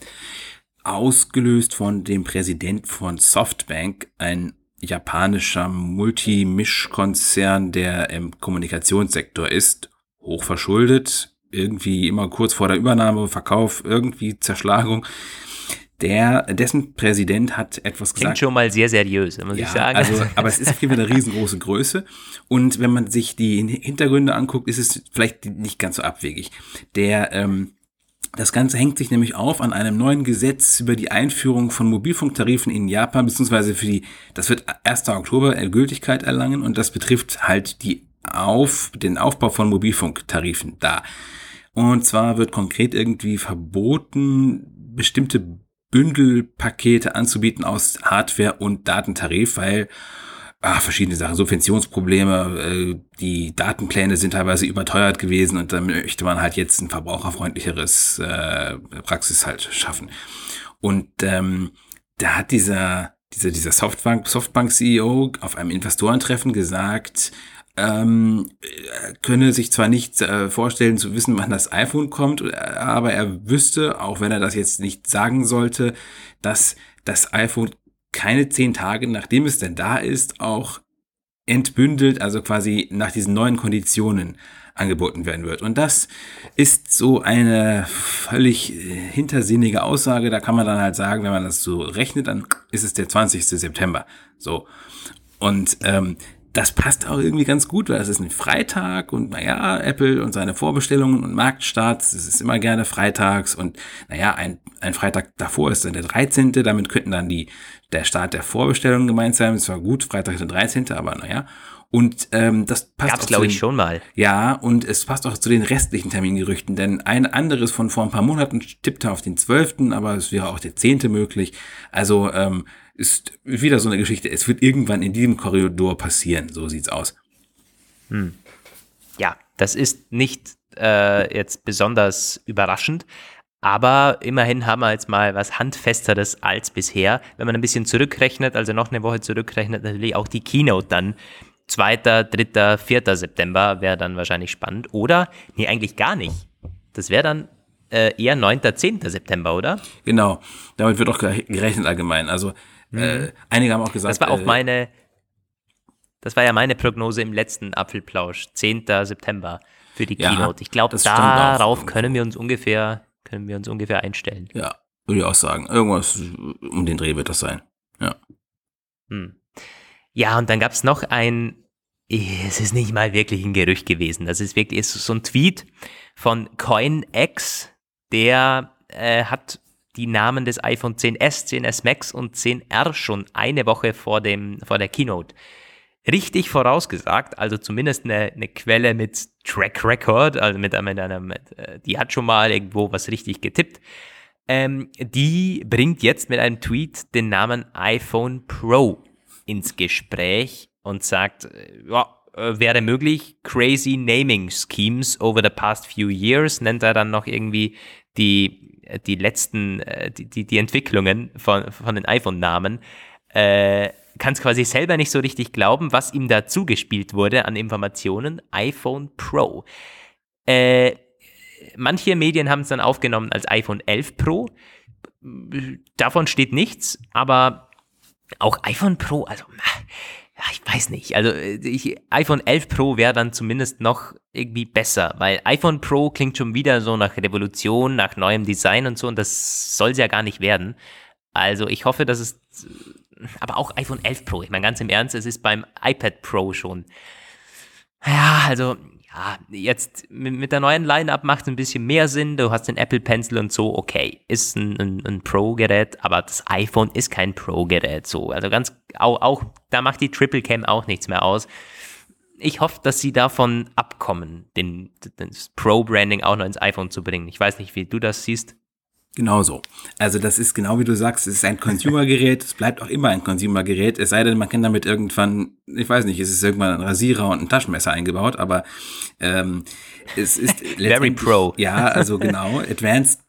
ausgelöst von dem Präsident von Softbank, ein japanischer Multimischkonzern, der im Kommunikationssektor ist, hochverschuldet, irgendwie immer kurz vor der Übernahme, Verkauf, irgendwie Zerschlagung der, dessen Präsident hat etwas gesagt. Klingt schon mal sehr seriös, muss ja, ich sagen. Also, aber es ist auf jeden Fall eine riesengroße Größe. Und wenn man sich die Hintergründe anguckt, ist es vielleicht nicht ganz so abwegig. Der, ähm, das Ganze hängt sich nämlich auf an einem neuen Gesetz über die Einführung von Mobilfunktarifen in Japan, beziehungsweise für die, das wird 1. Oktober Gültigkeit erlangen und das betrifft halt die auf, den Aufbau von Mobilfunktarifen da. Und zwar wird konkret irgendwie verboten, bestimmte Bündelpakete anzubieten aus Hardware und Datentarif, weil ah, verschiedene Sachen, Subventionsprobleme, äh, die Datenpläne sind teilweise überteuert gewesen und dann möchte man halt jetzt ein verbraucherfreundlicheres äh, Praxis halt schaffen. Und ähm, da hat dieser, dieser, dieser Softbank, Softbank-CEO auf einem Investorentreffen gesagt, ähm, könne sich zwar nicht äh, vorstellen zu wissen, wann das iPhone kommt, aber er wüsste, auch wenn er das jetzt nicht sagen sollte, dass das iPhone keine zehn Tage, nachdem es denn da ist, auch entbündelt, also quasi nach diesen neuen Konditionen angeboten werden wird. Und das ist so eine völlig äh, hintersinnige Aussage. Da kann man dann halt sagen, wenn man das so rechnet, dann ist es der 20. September. So. Und ähm, das passt auch irgendwie ganz gut, weil es ist ein Freitag und naja, Apple und seine Vorbestellungen und Marktstarts, es ist immer gerne freitags und naja, ein, ein Freitag davor ist dann der 13., damit könnten dann die, der Start der Vorbestellungen gemeint sein, es war gut, Freitag der 13., aber naja, und ähm, das passt Gab's, glaube ich, schon mal. Ja, und es passt auch zu den restlichen Termingerüchten, denn ein anderes von vor ein paar Monaten tippte auf den 12., aber es wäre auch der 10. möglich. Also ähm, ist wieder so eine Geschichte. Es wird irgendwann in diesem Korridor passieren. So sieht's aus. Hm. Ja, das ist nicht äh, jetzt besonders überraschend. Aber immerhin haben wir jetzt mal was Handfesteres als bisher. Wenn man ein bisschen zurückrechnet, also noch eine Woche zurückrechnet, natürlich auch die Keynote dann. 2., 3., 4. September wäre dann wahrscheinlich spannend. Oder, nee, eigentlich gar nicht. Das wäre dann äh, eher 9., 10. September, oder? Genau. Damit wird auch gerechnet allgemein. Also mhm. Äh, einige haben auch gesagt. Das war auch äh, meine, das war ja meine Prognose im letzten Apfelplausch, 10. September für die ja, Keynote. Ich glaube, darauf können wir uns ungefähr, können wir uns ungefähr einstellen. Ja, würde ich auch sagen. Irgendwas um den Dreh wird das sein. Ja. Hm. Ja, und dann gab es noch ein, es ist nicht mal wirklich ein Gerücht gewesen. Das ist wirklich ist so ein Tweet von CoinX, der äh, hat die Namen des iPhone 10s, 10s Max und 10R schon eine Woche vor, dem, vor der Keynote richtig vorausgesagt, also zumindest eine, eine Quelle mit Track Record, also mit, mit einer, mit, äh, die hat schon mal irgendwo was richtig getippt. Ähm, die bringt jetzt mit einem Tweet den Namen iPhone Pro ins Gespräch und sagt, äh, ja, äh, wäre möglich, crazy naming schemes over the past few years, nennt er dann noch irgendwie die die letzten, äh, die, die, die Entwicklungen von, von den iPhone-Namen, äh, kann es quasi selber nicht so richtig glauben, was ihm da zugespielt wurde an Informationen. iPhone Pro. Äh, manche Medien haben es dann aufgenommen als iPhone 11 Pro. Davon steht nichts, aber auch iPhone Pro, also ich weiß nicht. Also ich, iPhone 11 Pro wäre dann zumindest noch irgendwie besser, weil iPhone Pro klingt schon wieder so nach Revolution, nach neuem Design und so und das soll es ja gar nicht werden. Also ich hoffe, dass es, aber auch iPhone 11 Pro, ich meine ganz im Ernst, es ist beim iPad Pro schon. Ja, also ja, jetzt mit der neuen Line-Up macht es ein bisschen mehr Sinn. Du hast den Apple Pencil und so, okay, ist ein, ein, ein Pro-Gerät, aber das iPhone ist kein Pro-Gerät. So, also ganz, auch, auch, da macht die Triple Cam auch nichts mehr aus. Ich hoffe, dass sie davon abkommen, den, das Pro-Branding auch noch ins iPhone zu bringen. Ich weiß nicht, wie du das siehst. Genauso. Also das ist genau wie du sagst, es ist ein Consumer-Gerät, es bleibt auch immer ein Consumer-Gerät, es sei denn, man kann damit irgendwann, ich weiß nicht, es ist irgendwann ein Rasierer und ein Taschenmesser eingebaut, aber ähm, es ist Very pro. Ja, also genau, Advanced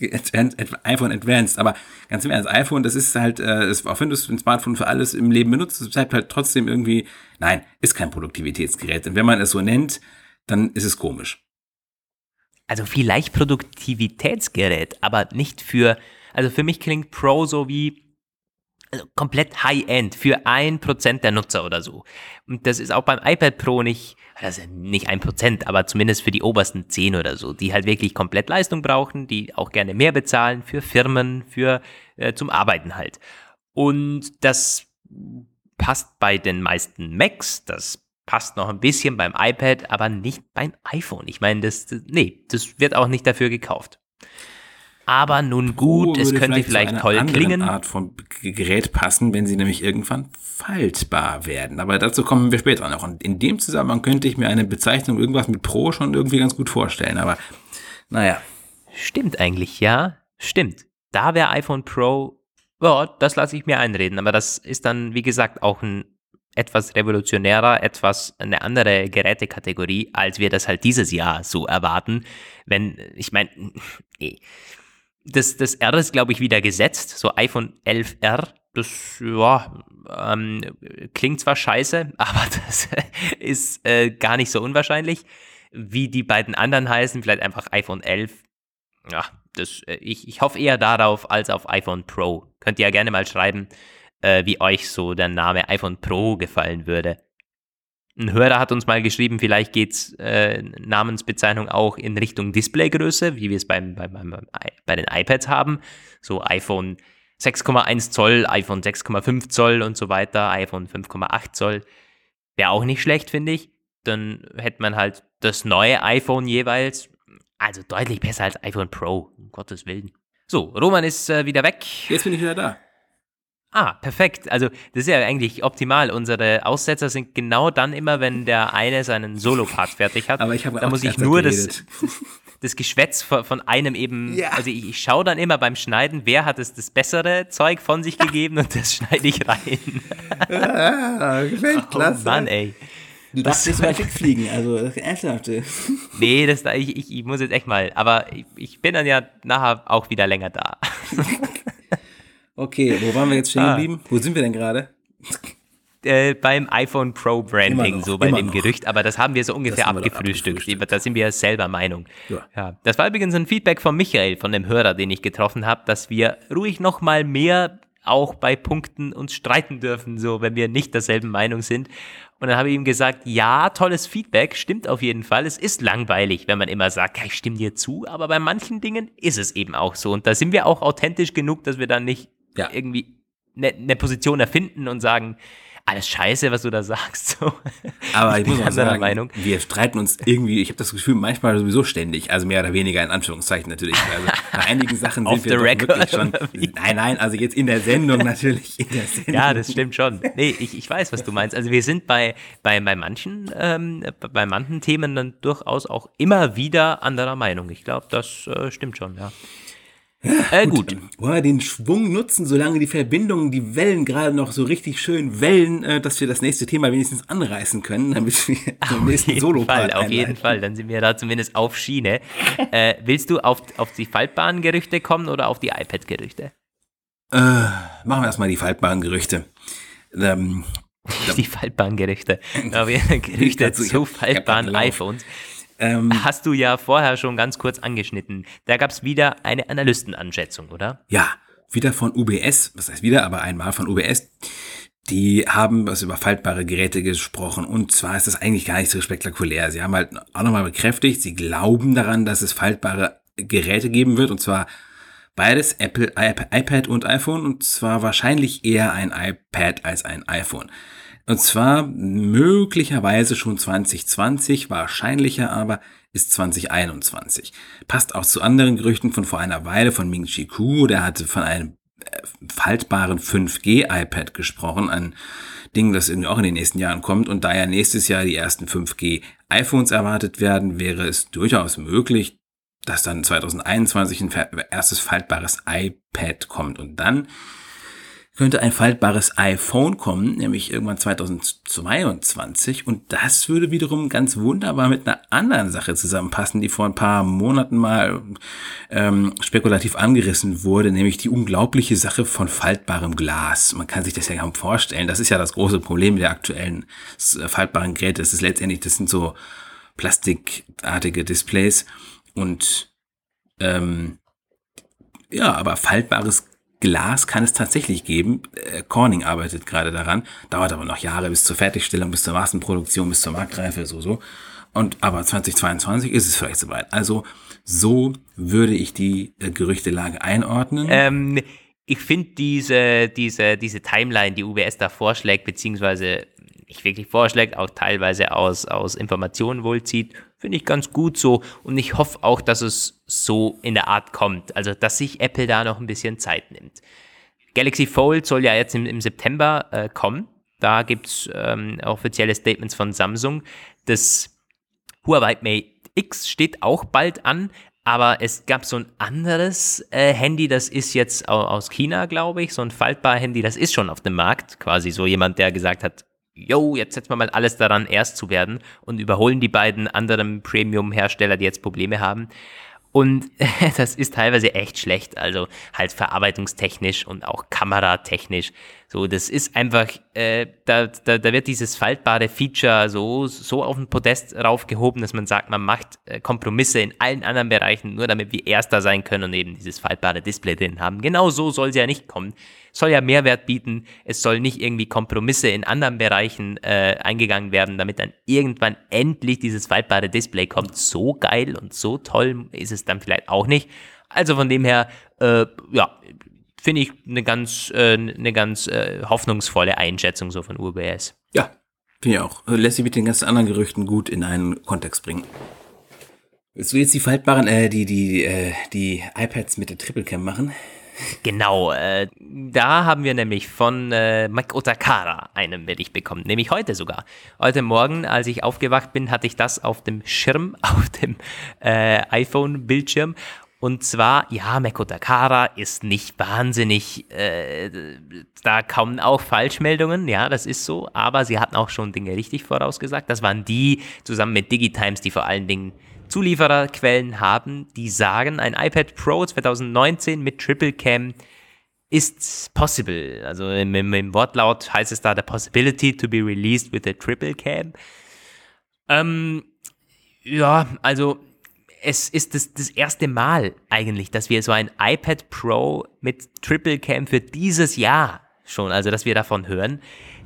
Advanced, iPhone Advanced, aber ganz im Ernst, iPhone, das ist halt, äh, auch wenn du ein Smartphone für alles im Leben benutzt, es bleibt halt trotzdem irgendwie, nein, ist kein Produktivitätsgerät. Und wenn man es so nennt, dann ist es komisch. Also vielleicht Produktivitätsgerät, aber nicht für, also für mich klingt Pro so wie also komplett High-End für ein Prozent der Nutzer oder so. Und das ist auch beim iPad Pro nicht, also nicht ein Prozent, aber zumindest für die obersten zehn oder so, die halt wirklich komplett Leistung brauchen, die auch gerne mehr bezahlen für Firmen, für äh, zum Arbeiten halt. Und das passt bei den meisten Macs, das passt noch ein bisschen beim iPad, aber nicht beim iPhone. Ich meine, das, nee, das wird auch nicht dafür gekauft. Aber nun gut, es könnte vielleicht, vielleicht toll klingen. Art von Gerät passen, wenn sie nämlich irgendwann faltbar werden. Aber dazu kommen wir später noch. Und in dem Zusammenhang könnte ich mir eine Bezeichnung irgendwas mit Pro schon irgendwie ganz gut vorstellen. Aber naja. Stimmt eigentlich, ja. Stimmt. Da wäre iPhone Pro, ja, das lasse ich mir einreden. Aber das ist dann, wie gesagt, auch ein etwas revolutionärer, etwas eine andere Gerätekategorie, als wir das halt dieses Jahr so erwarten. Wenn, ich meine, nee das, das R ist, glaube ich, wieder gesetzt. So iPhone 11R, das ja, ähm, klingt zwar scheiße, aber das ist äh, gar nicht so unwahrscheinlich. Wie die beiden anderen heißen, vielleicht einfach iPhone 11. Ja, das, äh, ich, ich hoffe eher darauf als auf iPhone Pro. Könnt ihr ja gerne mal schreiben, äh, wie euch so der Name iPhone Pro gefallen würde. Ein Hörer hat uns mal geschrieben, vielleicht geht's äh, Namensbezeichnung auch in Richtung Displaygröße, wie wir es beim, beim, beim, bei den iPads haben. So iPhone 6,1 Zoll, iPhone 6,5 Zoll und so weiter, iPhone 5,8 Zoll. Wäre auch nicht schlecht, finde ich. Dann hätte man halt das neue iPhone jeweils. Also deutlich besser als iPhone Pro, um Gottes Willen. So, Roman ist äh, wieder weg. Jetzt bin ich wieder da. Ah, perfekt. Also das ist ja eigentlich optimal. Unsere Aussetzer sind genau dann immer, wenn der eine seinen Solo-Part fertig hat. Aber ich habe Da muss ich nur das, das Geschwätz von, einem eben, ja. also ich, ich schaue dann immer beim Schneiden, wer hat es das bessere Zeug von sich gegeben und das schneide ich rein. Ja, gefällt, klasse. Oh Mann, ey. Du darfst nicht so weit fliegen, also ernsthaft. Nee, das, ich, ich, ich muss jetzt echt mal, aber ich, ich bin dann ja nachher auch wieder länger da. Okay, wo waren wir jetzt stehen ah. geblieben? Ah. Wo sind wir denn gerade? Äh, beim iPhone Pro Branding, noch, so bei dem noch. Gerücht, aber das haben wir so ungefähr abgefrühstückt. Da sind wir selber Meinung. Ja. ja. Das war übrigens ein Feedback von Michael, von dem Hörer, den ich getroffen habe, dass wir ruhig noch mal mehr auch bei Punkten uns streiten dürfen, so wenn wir nicht derselben Meinung sind. Und dann habe ich ihm gesagt, ja, tolles Feedback, stimmt auf jeden Fall. Es ist langweilig, wenn man immer sagt, ich stimme dir zu, aber bei manchen Dingen ist es eben auch so. Und da sind wir auch authentisch genug, dass wir dann nicht ja. irgendwie eine ne Position erfinden und sagen, alles scheiße, was du da sagst. So. Aber ich, ich muss auch sagen, Meinung. wir streiten uns irgendwie, ich habe das Gefühl, manchmal sowieso ständig, also mehr oder weniger in Anführungszeichen natürlich. Also bei einigen Sachen sind wir wirklich schon. Nein, nein, also jetzt in der Sendung natürlich. In der Sendung. Ja, das stimmt schon. Nee, ich, ich weiß, was du meinst. Also wir sind bei, bei, bei manchen, ähm, bei manchen Themen dann durchaus auch immer wieder anderer Meinung. Ich glaube, das äh, stimmt schon, ja. Äh, gut. Wollen wir den Schwung nutzen, solange die Verbindungen, die Wellen gerade noch so richtig schön wellen, äh, dass wir das nächste Thema wenigstens anreißen können, damit wir zum nächsten solo Fall, Auf jeden Fall, dann sind wir da zumindest auf Schiene. äh, willst du auf, auf die faltbaren Gerüchte kommen oder auf die iPad-Gerüchte? Äh, machen wir erstmal die faltbaren Gerüchte. Ähm, die faltbaren Gerüchte. Zu faltbaren iPhones. Ähm, Hast du ja vorher schon ganz kurz angeschnitten. Da gab es wieder eine Analystenanschätzung, oder? Ja, wieder von UBS, was heißt wieder, aber einmal von UBS. Die haben was über faltbare Geräte gesprochen und zwar ist das eigentlich gar nicht so spektakulär. Sie haben halt auch nochmal bekräftigt, sie glauben daran, dass es faltbare Geräte geben wird und zwar beides Apple, iPad und iPhone und zwar wahrscheinlich eher ein iPad als ein iPhone. Und zwar möglicherweise schon 2020, wahrscheinlicher aber ist 2021. Passt auch zu anderen Gerüchten von vor einer Weile von Ming Chi Ku, der hatte von einem äh, faltbaren 5G iPad gesprochen, ein Ding, das irgendwie auch in den nächsten Jahren kommt. Und da ja nächstes Jahr die ersten 5G iPhones erwartet werden, wäre es durchaus möglich, dass dann 2021 ein erstes faltbares iPad kommt und dann könnte ein faltbares iPhone kommen, nämlich irgendwann 2022. Und das würde wiederum ganz wunderbar mit einer anderen Sache zusammenpassen, die vor ein paar Monaten mal ähm, spekulativ angerissen wurde, nämlich die unglaubliche Sache von faltbarem Glas. Man kann sich das ja kaum vorstellen. Das ist ja das große Problem der aktuellen äh, faltbaren Geräte. Das ist letztendlich, das sind so plastikartige Displays und ähm, ja, aber faltbares Glas kann es tatsächlich geben. Äh, Corning arbeitet gerade daran. Dauert aber noch Jahre bis zur Fertigstellung, bis zur Massenproduktion, bis zur Marktreife, so, so. Und aber 2022 ist es vielleicht soweit. Also so würde ich die äh, Gerüchtelage einordnen. Ähm, ich finde diese, diese, diese Timeline, die UBS da vorschlägt, beziehungsweise nicht wirklich vorschlägt, auch teilweise aus, aus Informationen wohl zieht, finde ich ganz gut so. Und ich hoffe auch, dass es so in der Art kommt. Also, dass sich Apple da noch ein bisschen Zeit nimmt. Galaxy Fold soll ja jetzt im, im September äh, kommen. Da gibt es ähm, offizielle Statements von Samsung. Das Huawei Mate X steht auch bald an, aber es gab so ein anderes äh, Handy, das ist jetzt aus China, glaube ich, so ein faltbar Handy, das ist schon auf dem Markt. Quasi so jemand, der gesagt hat, yo, jetzt setzen wir mal alles daran, erst zu werden und überholen die beiden anderen Premium-Hersteller, die jetzt Probleme haben. Und das ist teilweise echt schlecht, also halt verarbeitungstechnisch und auch kameratechnisch. So, das ist einfach, äh, da, da, da wird dieses faltbare Feature so, so auf den Podest raufgehoben, dass man sagt, man macht äh, Kompromisse in allen anderen Bereichen, nur damit wir Erster sein können und eben dieses faltbare Display drin haben. Genau so soll es ja nicht kommen. Soll ja Mehrwert bieten. Es soll nicht irgendwie Kompromisse in anderen Bereichen äh, eingegangen werden, damit dann irgendwann endlich dieses faltbare Display kommt. So geil und so toll ist es dann vielleicht auch nicht. Also von dem her, äh, ja, finde ich eine ganz, äh, eine ganz äh, hoffnungsvolle Einschätzung so von UBS. Ja, finde ich auch. Also lässt sich mit den ganzen anderen Gerüchten gut in einen Kontext bringen. Willst du jetzt die faltbaren, äh, die, die, äh, die iPads mit der Triple Cam machen? Genau, äh, da haben wir nämlich von äh, Mike Otakara einen Bericht bekommen, nämlich heute sogar. Heute Morgen, als ich aufgewacht bin, hatte ich das auf dem Schirm, auf dem äh, iPhone-Bildschirm und zwar, ja, Meko Takara ist nicht wahnsinnig, äh, da kommen auch Falschmeldungen, ja, das ist so, aber sie hatten auch schon Dinge richtig vorausgesagt. Das waren die zusammen mit Digitimes, die vor allen Dingen Zuliefererquellen haben, die sagen, ein iPad Pro 2019 mit Triple Cam ist possible. Also im, im, im Wortlaut heißt es da, the possibility to be released with a Triple Cam. Ähm, ja, also es ist das, das erste Mal eigentlich, dass wir so ein iPad Pro mit Triple Cam für dieses Jahr schon, also dass wir davon hören,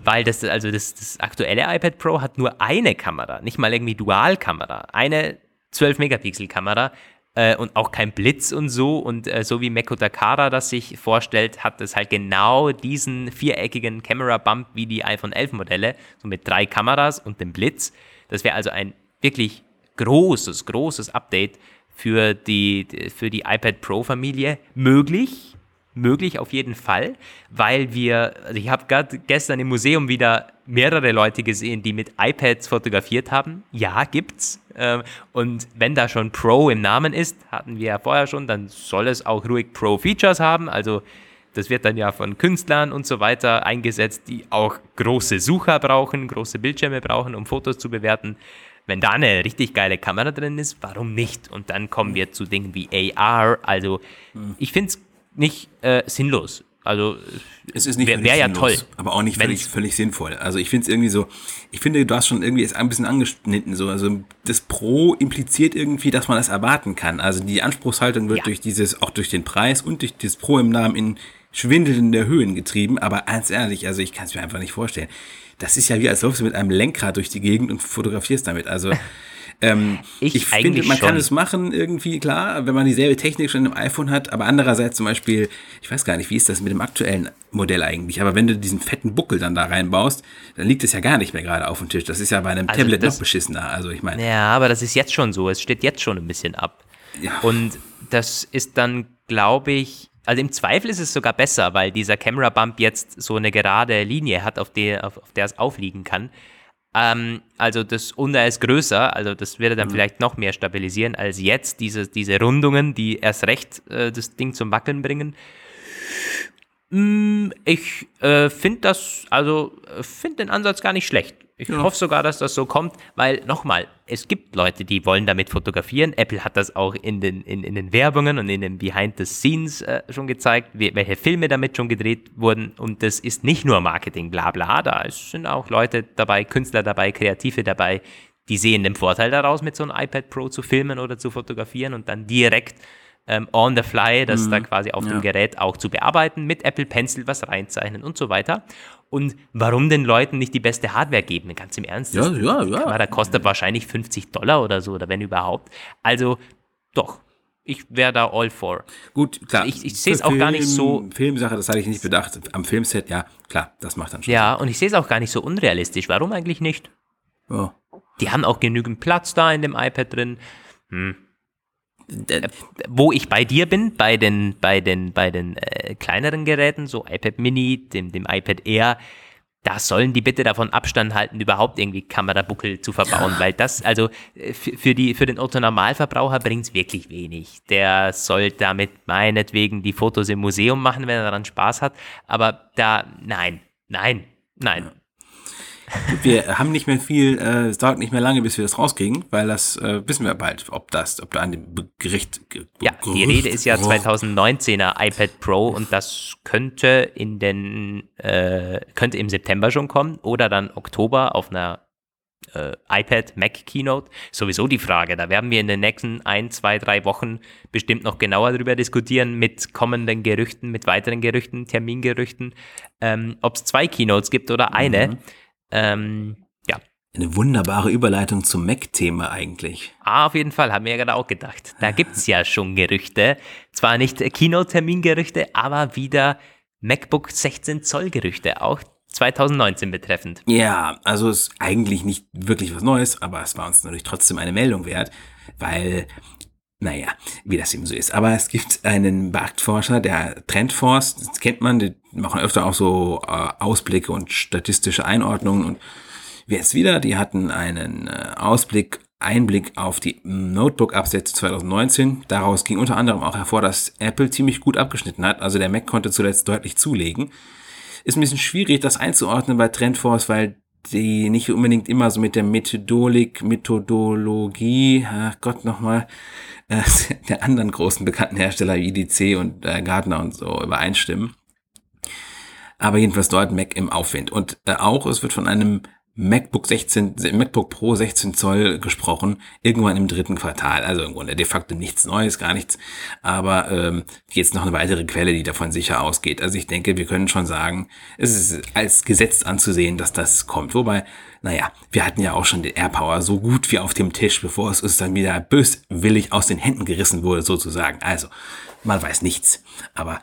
weil das, also das, das aktuelle iPad Pro hat nur eine Kamera, nicht mal irgendwie Dualkamera, eine 12 Megapixel Kamera äh, und auch kein Blitz und so und äh, so wie Meko Takara das sich vorstellt, hat es halt genau diesen viereckigen Camera Bump wie die iPhone 11 Modelle, so mit drei Kameras und dem Blitz. Das wäre also ein wirklich großes, großes Update für die, für die iPad Pro Familie möglich. Möglich auf jeden Fall, weil wir, also ich habe gerade gestern im Museum wieder mehrere Leute gesehen, die mit iPads fotografiert haben. Ja, gibt's. Ähm, und wenn da schon Pro im Namen ist, hatten wir ja vorher schon, dann soll es auch ruhig Pro Features haben. Also das wird dann ja von Künstlern und so weiter eingesetzt, die auch große Sucher brauchen, große Bildschirme brauchen, um Fotos zu bewerten. Wenn da eine richtig geile Kamera drin ist, warum nicht? Und dann kommen wir zu Dingen wie AR. Also hm. ich finde es nicht äh, sinnlos. Also es ist nicht wäre wär ja toll. Aber auch nicht völlig, völlig sinnvoll. Also ich finde es irgendwie so, ich finde, du hast schon irgendwie es ein bisschen angeschnitten. So. Also das Pro impliziert irgendwie, dass man das erwarten kann. Also die Anspruchshaltung wird ja. durch dieses, auch durch den Preis und durch das Pro im Namen in schwindelnde Höhen getrieben. Aber ganz ehrlich, also ich kann es mir einfach nicht vorstellen das ist ja wie als läufst du mit einem Lenkrad durch die Gegend und fotografierst damit. Also ähm, ich, ich finde, man schon. kann es machen irgendwie, klar, wenn man dieselbe Technik schon im iPhone hat, aber andererseits zum Beispiel, ich weiß gar nicht, wie ist das mit dem aktuellen Modell eigentlich, aber wenn du diesen fetten Buckel dann da reinbaust, dann liegt es ja gar nicht mehr gerade auf dem Tisch. Das ist ja bei einem also Tablet das, noch beschissener. Also ich meine. Ja, aber das ist jetzt schon so. Es steht jetzt schon ein bisschen ab. Ja. Und das ist dann, glaube ich, also im Zweifel ist es sogar besser, weil dieser Camera Bump jetzt so eine gerade Linie hat, auf der, auf, auf der es aufliegen kann. Ähm, also das, und er ist größer, also das würde dann mhm. vielleicht noch mehr stabilisieren als jetzt, diese, diese Rundungen, die erst recht äh, das Ding zum Wackeln bringen. Mm, ich äh, finde das, also äh, finde den Ansatz gar nicht schlecht. Ich ja. hoffe sogar, dass das so kommt, weil nochmal, es gibt Leute, die wollen damit fotografieren. Apple hat das auch in den, in, in den Werbungen und in den Behind the Scenes äh, schon gezeigt, welche Filme damit schon gedreht wurden. Und das ist nicht nur Marketing, bla bla. Da sind auch Leute dabei, Künstler dabei, Kreative dabei, die sehen den Vorteil daraus, mit so einem iPad Pro zu filmen oder zu fotografieren und dann direkt ähm, on the fly, das mhm. da quasi auf ja. dem Gerät auch zu bearbeiten, mit Apple Pencil was reinzeichnen und so weiter. Und warum den Leuten nicht die beste Hardware geben? Ganz im Ernst. Ja, ja, ja. Kamera kostet wahrscheinlich 50 Dollar oder so, oder wenn überhaupt. Also, doch. Ich wäre da all for. Gut, klar. Ich, ich sehe es auch gar nicht so. Filmsache, das hatte ich nicht bedacht. Am Filmset, ja, klar, das macht dann schon. Ja, und ich sehe es auch gar nicht so unrealistisch. Warum eigentlich nicht? Ja. Die haben auch genügend Platz da in dem iPad drin. Hm. Äh, wo ich bei dir bin, bei den, bei den, bei den äh, kleineren Geräten, so iPad Mini, dem, dem iPad Air, da sollen die bitte davon Abstand halten, überhaupt irgendwie Kamerabuckel zu verbauen, weil das, also äh, für, die, für den Otto-Normalverbraucher bringt es wirklich wenig. Der soll damit meinetwegen die Fotos im Museum machen, wenn er daran Spaß hat, aber da, nein, nein, nein. Wir haben nicht mehr viel, äh, es dauert nicht mehr lange, bis wir das rauskriegen, weil das äh, wissen wir bald, ob das, ob da an dem Gericht. Ja, die Rede ist ja 2019er iPad Pro und das könnte in den, äh, könnte im September schon kommen oder dann Oktober auf einer äh, iPad Mac Keynote. Sowieso die Frage, da werden wir in den nächsten ein, zwei, drei Wochen bestimmt noch genauer darüber diskutieren mit kommenden Gerüchten, mit weiteren Gerüchten, Termingerüchten, ähm, ob es zwei Keynotes gibt oder eine. Mhm. Ähm, ja. Eine wunderbare Überleitung zum Mac-Thema eigentlich. Ah, auf jeden Fall, haben wir ja gerade auch gedacht. Da gibt es ja schon Gerüchte. Zwar nicht Keynote-Termin-Gerüchte, aber wieder MacBook 16 Zoll Gerüchte, auch 2019 betreffend. Ja, also ist eigentlich nicht wirklich was Neues, aber es war uns natürlich trotzdem eine Meldung wert, weil, naja, wie das eben so ist. Aber es gibt einen Marktforscher, der Trendforce, das kennt man, die machen öfter auch so äh, Ausblicke und statistische Einordnungen und jetzt wieder, die hatten einen äh, Ausblick, Einblick auf die Notebook-Absätze 2019. Daraus ging unter anderem auch hervor, dass Apple ziemlich gut abgeschnitten hat. Also der Mac konnte zuletzt deutlich zulegen. Ist ein bisschen schwierig, das einzuordnen bei Trendforce, weil die nicht unbedingt immer so mit der Methodolik, Methodologie, ach Gott nochmal, äh, der anderen großen bekannten Hersteller wie IDC und äh, Gardner und so übereinstimmen aber jedenfalls dort Mac im Aufwind. Und äh, auch, es wird von einem MacBook 16, MacBook Pro 16 Zoll gesprochen, irgendwann im dritten Quartal. Also im Grunde de facto nichts Neues, gar nichts. Aber ähm, jetzt noch eine weitere Quelle, die davon sicher ausgeht. Also ich denke, wir können schon sagen, es ist als gesetzt anzusehen, dass das kommt. Wobei, naja, wir hatten ja auch schon den AirPower so gut wie auf dem Tisch, bevor es uns dann wieder böswillig aus den Händen gerissen wurde, sozusagen. Also, man weiß nichts. Aber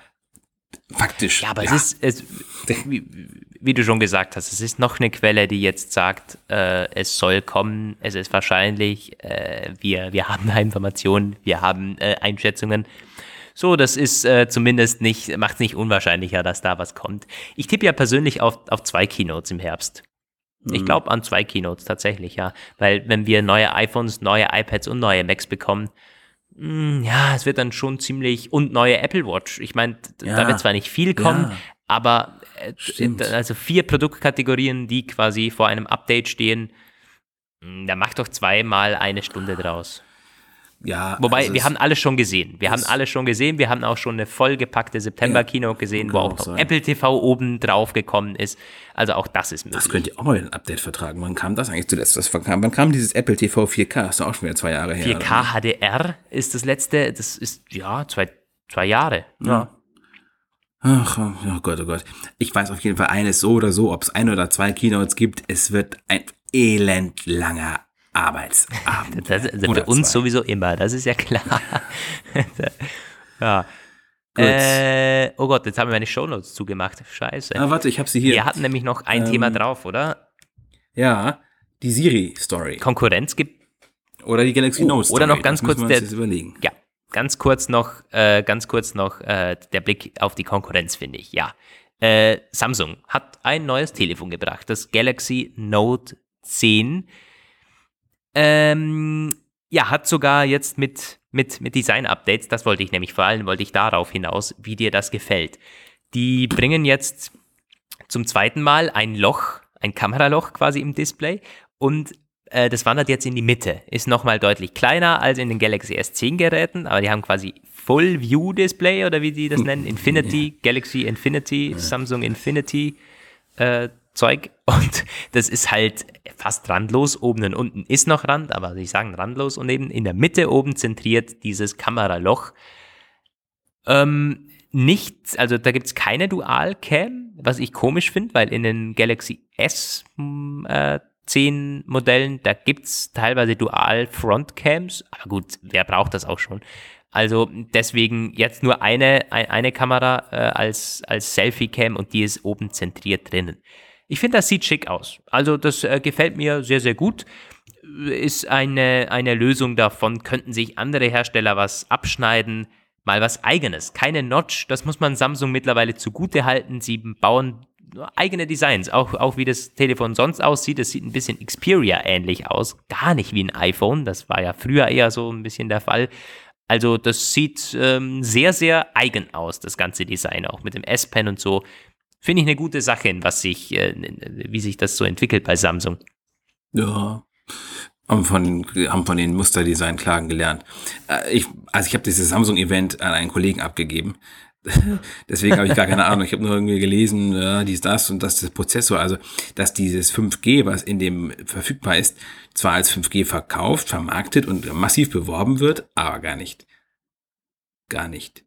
faktisch. Ja, aber ja. es ist, es, wie, du schon gesagt hast, es ist noch eine Quelle, die jetzt sagt, äh, es soll kommen, es ist wahrscheinlich, äh, wir, wir haben Informationen, wir haben äh, Einschätzungen. So, das ist äh, zumindest nicht, macht es nicht unwahrscheinlicher, dass da was kommt. Ich tippe ja persönlich auf, auf zwei Keynotes im Herbst. Ich mhm. glaube an zwei Keynotes tatsächlich, ja. Weil wenn wir neue iPhones, neue iPads und neue Macs bekommen, hm, ja, es wird dann schon ziemlich und neue Apple Watch. Ich meine, ja. da wird zwar nicht viel kommen, ja. Aber äh, also vier Produktkategorien, die quasi vor einem Update stehen, hm, da macht doch zweimal eine Stunde draus. Ja, Wobei, also wir haben alles schon gesehen. Wir haben alles schon gesehen. Wir haben auch schon eine vollgepackte September-Kino ja, gesehen, wo auch, auch Apple TV oben drauf gekommen ist. Also auch das ist möglich. Das könnt ihr auch mal ein Update vertragen. Wann kam das eigentlich zuletzt? Das kam, wann kam dieses Apple TV 4K? Das ist auch schon wieder zwei Jahre her. 4K HDR ist das letzte, das ist, ja, zwei, zwei Jahre. Ja. Ach, oh Gott, oh Gott. Ich weiß auf jeden Fall eines so oder so, ob es ein oder zwei Keynotes gibt. Es wird ein elend langer Arbeitsabend. Das, das für uns zwei. sowieso immer, das ist ja klar. ja. Äh, oh Gott, jetzt haben wir meine Shownotes zugemacht. Scheiße. Ah, warte, ich habe sie hier. Wir hatten nämlich noch ein ähm, Thema drauf, oder? Ja, die Siri-Story. Konkurrenz gibt. Oder die Galaxy oh, Note Story. Oder noch ganz kurz der. Ja, ganz kurz noch, äh, ganz kurz noch äh, der Blick auf die Konkurrenz, finde ich. Ja. Äh, Samsung hat ein neues Telefon gebracht, das Galaxy Note S10 ähm, ja, hat sogar jetzt mit, mit, mit Design-Updates, das wollte ich nämlich vor allem, wollte ich darauf hinaus, wie dir das gefällt. Die bringen jetzt zum zweiten Mal ein Loch, ein Kameraloch quasi im Display und äh, das wandert jetzt in die Mitte. Ist nochmal deutlich kleiner als in den Galaxy S10 Geräten, aber die haben quasi Full View Display oder wie die das nennen, Infinity, Galaxy Infinity, Samsung Infinity äh, Zeug und das ist halt fast randlos. Oben und unten ist noch Rand, aber ich sagen randlos und eben in der Mitte oben zentriert dieses Kameraloch. Ähm, nicht, also da gibt es keine Dual-Cam, was ich komisch finde, weil in den Galaxy S äh, 10 Modellen, da gibt es teilweise Dual-Frontcams, aber gut, wer braucht das auch schon? Also deswegen jetzt nur eine, eine Kamera äh, als, als Selfie-Cam und die ist oben zentriert drinnen. Ich finde, das sieht schick aus. Also das äh, gefällt mir sehr, sehr gut. Ist eine, eine Lösung davon, könnten sich andere Hersteller was abschneiden, mal was eigenes. Keine Notch, das muss man Samsung mittlerweile zugute halten. Sie bauen eigene Designs, auch, auch wie das Telefon sonst aussieht. Es sieht ein bisschen Xperia ähnlich aus, gar nicht wie ein iPhone. Das war ja früher eher so ein bisschen der Fall. Also das sieht ähm, sehr, sehr eigen aus, das ganze Design, auch mit dem S-Pen und so. Finde ich eine gute Sache, was sich, äh, wie sich das so entwickelt bei Samsung. Ja, haben von, haben von den Musterdesign-Klagen gelernt. Äh, ich, also ich habe dieses Samsung-Event an einen Kollegen abgegeben. Deswegen habe ich gar keine Ahnung. Ich habe nur irgendwie gelesen, ja, dies, das und das das Prozessor. Also, dass dieses 5G, was in dem verfügbar ist, zwar als 5G verkauft, vermarktet und massiv beworben wird, aber gar nicht. Gar nicht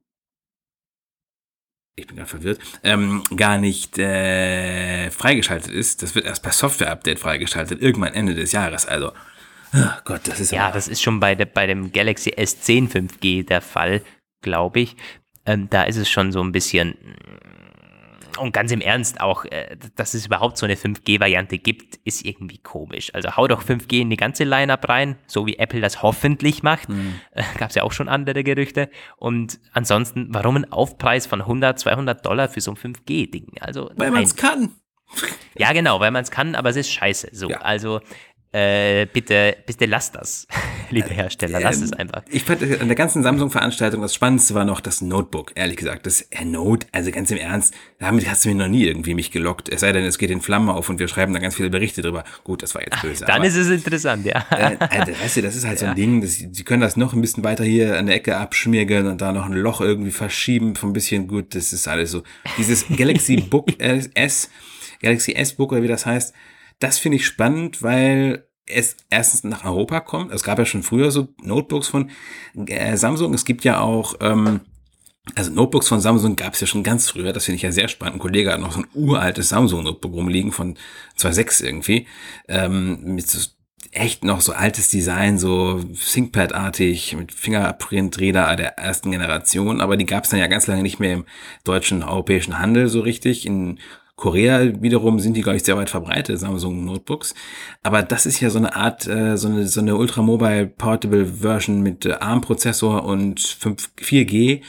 ich bin gerade verwirrt, ähm, gar nicht äh, freigeschaltet ist. Das wird erst per Software-Update freigeschaltet, irgendwann Ende des Jahres. Also, oh Gott, das ist ja, das ist schon bei, de, bei dem Galaxy S10 5G der Fall, glaube ich. Ähm, da ist es schon so ein bisschen und ganz im Ernst auch, äh, dass es überhaupt so eine 5G-Variante gibt, ist irgendwie komisch. Also hau doch 5G in die ganze Line-Up rein, so wie Apple das hoffentlich macht. Mhm. Äh, Gab es ja auch schon andere Gerüchte. Und ansonsten, warum ein Aufpreis von 100, 200 Dollar für so ein 5G-Ding? Also, weil man es kann. Ja, genau, weil man es kann, aber es ist scheiße. So, ja. also äh, bitte, bitte lasst das, liebe Hersteller, lasst ähm, es einfach. Ich fand an der ganzen Samsung-Veranstaltung das Spannendste war noch das Notebook, ehrlich gesagt. Das äh, Note, also ganz im Ernst, damit hast du mir noch nie irgendwie mich gelockt. Es sei denn, es geht in Flammen auf und wir schreiben da ganz viele Berichte drüber. Gut, das war jetzt böse. Ach, dann aber, ist es interessant, ja. Äh, äh, weißt du, das ist halt so ein Ding, das, sie können das noch ein bisschen weiter hier an der Ecke abschmirgeln und da noch ein Loch irgendwie verschieben von ein bisschen gut. Das ist alles so. Dieses Galaxy Book S, Galaxy S Book oder wie das heißt, das finde ich spannend, weil es erstens nach Europa kommt. Es gab ja schon früher so Notebooks von äh, Samsung. Es gibt ja auch, ähm, also Notebooks von Samsung gab es ja schon ganz früher. Das finde ich ja sehr spannend. Ein Kollege hat noch so ein uraltes Samsung-Notebook rumliegen von 2.6 irgendwie. Ähm, mit so echt noch so altes Design, so ThinkPad-artig, mit Fingerprint-Räder der ersten Generation. Aber die gab es dann ja ganz lange nicht mehr im deutschen, europäischen Handel so richtig. In Korea wiederum sind die, glaube ich, sehr weit verbreitet, Samsung Notebooks. Aber das ist ja so eine Art, äh, so eine, so eine Ultra-Mobile Portable Version mit äh, ARM-Prozessor und 5, 4G.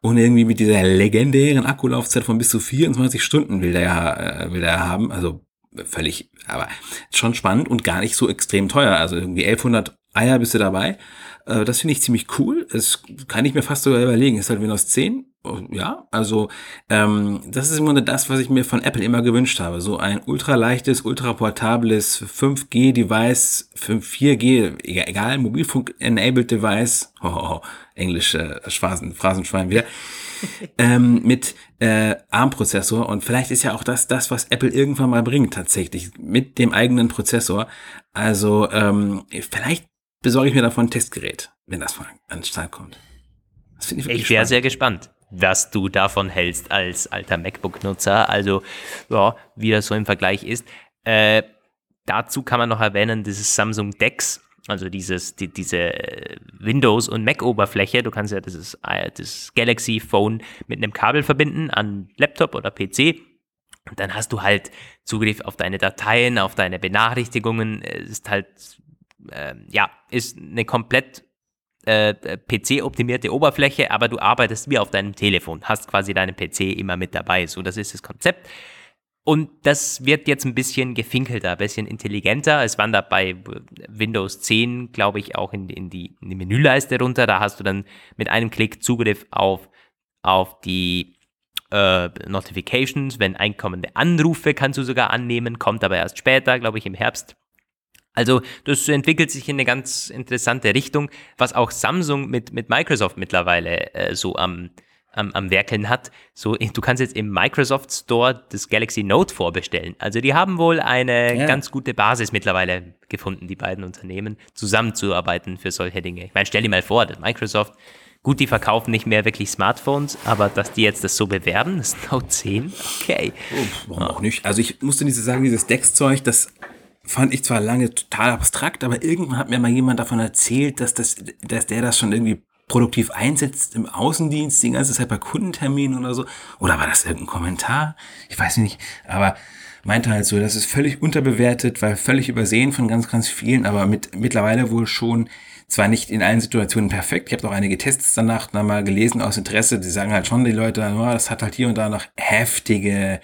Und irgendwie mit dieser legendären Akkulaufzeit von bis zu 24 Stunden will der äh, will der haben. Also völlig, aber schon spannend und gar nicht so extrem teuer. Also irgendwie 1100 Eier bist du dabei. Äh, das finde ich ziemlich cool. Das kann ich mir fast sogar überlegen. Ist halt Windows 10 ja, also ähm, das ist im Grunde das, was ich mir von Apple immer gewünscht habe. So ein ultra leichtes, ultra portables 5G-Device, 4G, egal, Mobilfunk-enabled Device, oh, oh, oh englische äh, Phrasen, Phrasenschwein wieder, ähm, mit äh, ARM-Prozessor. Und vielleicht ist ja auch das, das, was Apple irgendwann mal bringt, tatsächlich, mit dem eigenen Prozessor. Also ähm, vielleicht besorge ich mir davon ein Testgerät, wenn das mal an den Start kommt. ich, ich wäre sehr gespannt was du davon hältst als alter MacBook-Nutzer. Also, ja, wie das so im Vergleich ist. Äh, dazu kann man noch erwähnen, dieses Samsung DeX, also dieses, die, diese Windows- und Mac-Oberfläche. Du kannst ja dieses, äh, das Galaxy Phone mit einem Kabel verbinden an Laptop oder PC. Und dann hast du halt Zugriff auf deine Dateien, auf deine Benachrichtigungen. Es ist halt, äh, ja, ist eine komplett äh, PC-optimierte Oberfläche, aber du arbeitest wie auf deinem Telefon, hast quasi deinen PC immer mit dabei. So, das ist das Konzept. Und das wird jetzt ein bisschen gefinkelter, ein bisschen intelligenter. Es wandert bei Windows 10, glaube ich, auch in, in, die, in die Menüleiste runter. Da hast du dann mit einem Klick Zugriff auf, auf die äh, Notifications. Wenn einkommende Anrufe kannst du sogar annehmen, kommt aber erst später, glaube ich, im Herbst. Also das entwickelt sich in eine ganz interessante Richtung, was auch Samsung mit, mit Microsoft mittlerweile äh, so am am, am Werkeln hat. So, du kannst jetzt im Microsoft Store das Galaxy Note vorbestellen. Also die haben wohl eine ja. ganz gute Basis mittlerweile gefunden, die beiden Unternehmen, zusammenzuarbeiten für solche Dinge. Ich meine, stell dir mal vor, Microsoft, gut, die verkaufen nicht mehr wirklich Smartphones, aber dass die jetzt das so bewerben, das Note 10, okay. Oh, warum auch nicht? Also ich musste diese sagen, dieses Dex-Zeug, das fand ich zwar lange total abstrakt, aber irgendwann hat mir mal jemand davon erzählt, dass, das, dass der das schon irgendwie produktiv einsetzt im Außendienst die ganze Zeit bei Kundenterminen oder so. Oder war das irgendein Kommentar? Ich weiß nicht. Aber meinte halt so, das ist völlig unterbewertet, weil völlig übersehen von ganz, ganz vielen, aber mit, mittlerweile wohl schon zwar nicht in allen Situationen perfekt. Ich habe auch einige Tests danach mal gelesen aus Interesse. Die sagen halt schon die Leute, oh, das hat halt hier und da noch heftige,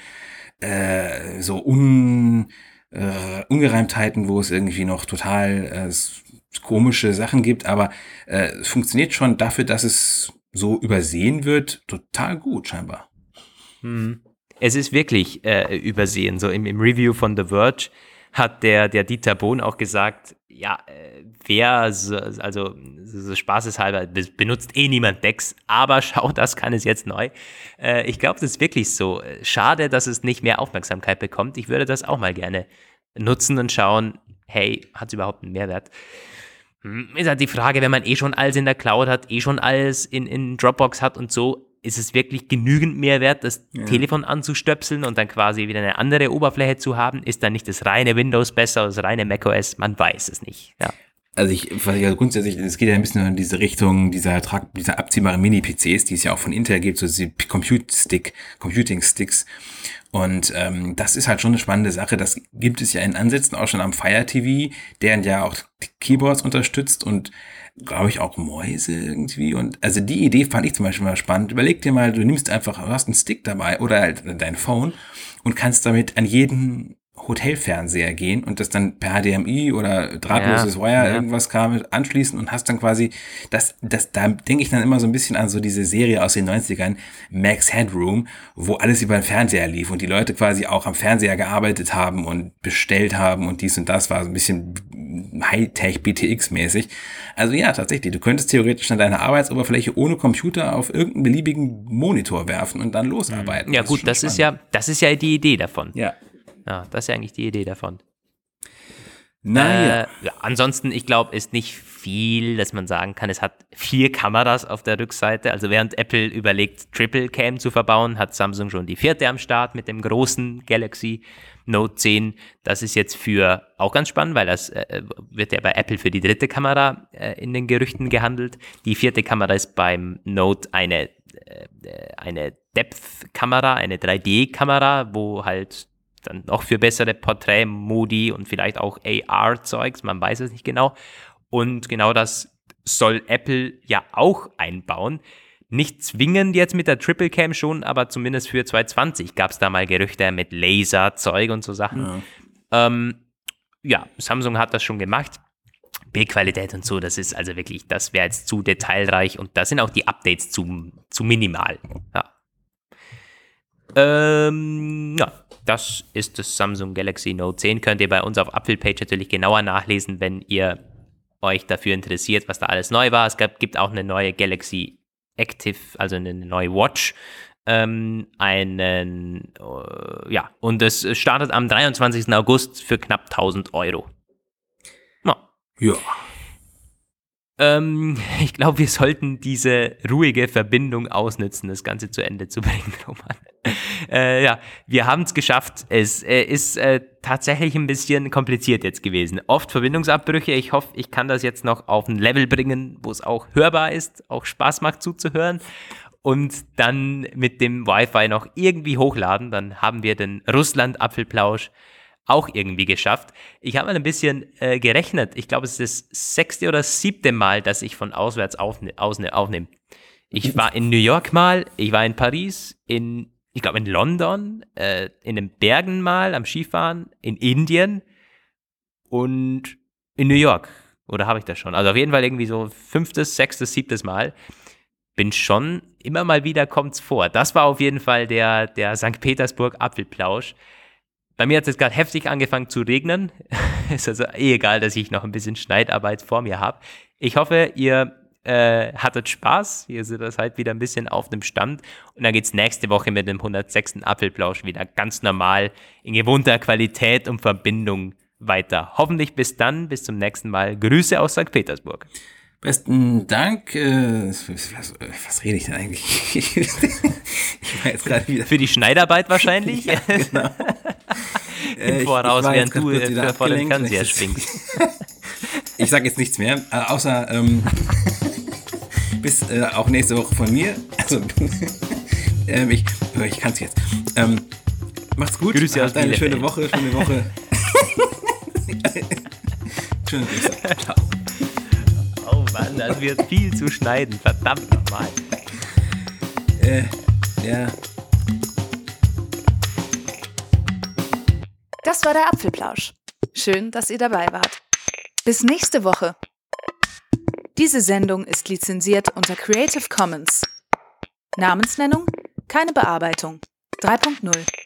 äh, so un, äh, Ungereimtheiten, wo es irgendwie noch total äh, komische Sachen gibt, aber äh, es funktioniert schon dafür, dass es so übersehen wird, total gut scheinbar. Hm. Es ist wirklich äh, übersehen. So im, im, Review von The Verge hat der, der Dieter Bohn auch gesagt, ja, äh, wer, so, also so spaßeshalber, benutzt eh niemand Decks, aber schau, das kann es jetzt neu. Äh, ich glaube, das ist wirklich so. Schade, dass es nicht mehr Aufmerksamkeit bekommt. Ich würde das auch mal gerne nutzen und schauen, hey, hat es überhaupt einen Mehrwert? Hm, ist halt die Frage, wenn man eh schon alles in der Cloud hat, eh schon alles in, in Dropbox hat und so, ist es wirklich genügend Mehrwert, das ja. Telefon anzustöpseln und dann quasi wieder eine andere Oberfläche zu haben? Ist dann nicht das reine Windows besser als das reine macOS? Man weiß es nicht. Ja. Also ich, was ich also grundsätzlich, es geht ja ein bisschen in diese Richtung dieser, dieser abziehbaren Mini-PCs, die es ja auch von Intel gibt, so diese Compute Stick, Computing Sticks. Und ähm, das ist halt schon eine spannende Sache. Das gibt es ja in Ansätzen auch schon am Fire TV, der ja auch Keyboards unterstützt und glaube ich auch Mäuse irgendwie. Und also die Idee fand ich zum Beispiel mal spannend. Überleg dir mal, du nimmst einfach, du hast einen Stick dabei oder halt dein Phone und kannst damit an jeden Hotelfernseher gehen und das dann per HDMI oder drahtloses ja, Wire ja. irgendwas kam anschließen und hast dann quasi das das da denke ich dann immer so ein bisschen an so diese Serie aus den 90ern Max Headroom, wo alles über den Fernseher lief und die Leute quasi auch am Fernseher gearbeitet haben und bestellt haben und dies und das war so ein bisschen Hightech BTX mäßig. Also ja, tatsächlich, du könntest theoretisch dann deine Arbeitsoberfläche ohne Computer auf irgendeinen beliebigen Monitor werfen und dann losarbeiten. Ja, das gut, das spannend. ist ja das ist ja die Idee davon. Ja. Ja, das ist ja eigentlich die Idee davon. Naja. Äh, ja, ansonsten, ich glaube, ist nicht viel, dass man sagen kann, es hat vier Kameras auf der Rückseite. Also während Apple überlegt, Triple Cam zu verbauen, hat Samsung schon die vierte am Start mit dem großen Galaxy Note 10. Das ist jetzt für auch ganz spannend, weil das äh, wird ja bei Apple für die dritte Kamera äh, in den Gerüchten gehandelt. Die vierte Kamera ist beim Note eine, äh, eine Depth-Kamera, eine 3D-Kamera, wo halt dann noch für bessere Porträtmodi und vielleicht auch AR-Zeugs, man weiß es nicht genau. Und genau das soll Apple ja auch einbauen. Nicht zwingend jetzt mit der Triple Cam schon, aber zumindest für 2020 gab es da mal Gerüchte mit Laserzeug und so Sachen. Ja. Ähm, ja, Samsung hat das schon gemacht. Bildqualität und so, das ist also wirklich, das wäre jetzt zu detailreich und da sind auch die Updates zu, zu minimal. Ja. Ähm, ja, das ist das Samsung Galaxy Note 10. Könnt ihr bei uns auf Apfelpage natürlich genauer nachlesen, wenn ihr euch dafür interessiert, was da alles neu war. Es gab, gibt auch eine neue Galaxy Active, also eine neue Watch. Ähm, einen, äh, ja, und es startet am 23. August für knapp 1000 Euro. Ja. ja. Ähm, ich glaube, wir sollten diese ruhige Verbindung ausnutzen, das Ganze zu Ende zu bringen, Roman. Äh, ja, wir haben es geschafft. Es äh, ist äh, tatsächlich ein bisschen kompliziert jetzt gewesen. Oft Verbindungsabbrüche. Ich hoffe, ich kann das jetzt noch auf ein Level bringen, wo es auch hörbar ist, auch Spaß macht zuzuhören. Und dann mit dem Wi-Fi noch irgendwie hochladen. Dann haben wir den Russland-Apfelplausch auch irgendwie geschafft. Ich habe mal ein bisschen äh, gerechnet. Ich glaube, es ist das sechste oder siebte Mal, dass ich von auswärts aufne aufnehme. Ich war in New York mal, ich war in Paris, in ich glaube in London, äh, in den Bergen mal am Skifahren, in Indien und in New York. Oder habe ich das schon? Also auf jeden Fall irgendwie so fünftes, sechstes, siebtes Mal. Bin schon, immer mal wieder kommt's vor. Das war auf jeden Fall der, der St. Petersburg Apfelplausch. Bei mir hat es jetzt gerade heftig angefangen zu regnen. Ist also eh egal, dass ich noch ein bisschen Schneidarbeit vor mir habe. Ich hoffe, ihr äh, hattet Spaß. Ihr seid das halt wieder ein bisschen auf dem Stand. Und dann geht es nächste Woche mit dem 106. Apfelplausch wieder ganz normal in gewohnter Qualität und Verbindung weiter. Hoffentlich bis dann, bis zum nächsten Mal. Grüße aus St. Petersburg. Besten Dank. Äh, was, was, rede ich denn eigentlich? ich war jetzt gerade wieder. Für die Schneidarbeit wahrscheinlich? ja, genau. Im äh, Voraus, während du äh, vor dem Fernseher schwingst. ich sage jetzt nichts mehr, äh, außer ähm, bis äh, auch nächste Woche von mir. Also, ähm, ich, ich kann es jetzt. Ähm, macht's gut. Grüße Habt eine schöne Woche, schöne Woche. schöne Grüße. Ciao. Oh Mann, das wird viel zu schneiden. Verdammt nochmal. Äh, ja. Das war der Apfelplausch. Schön, dass ihr dabei wart. Bis nächste Woche. Diese Sendung ist lizenziert unter Creative Commons. Namensnennung, keine Bearbeitung. 3.0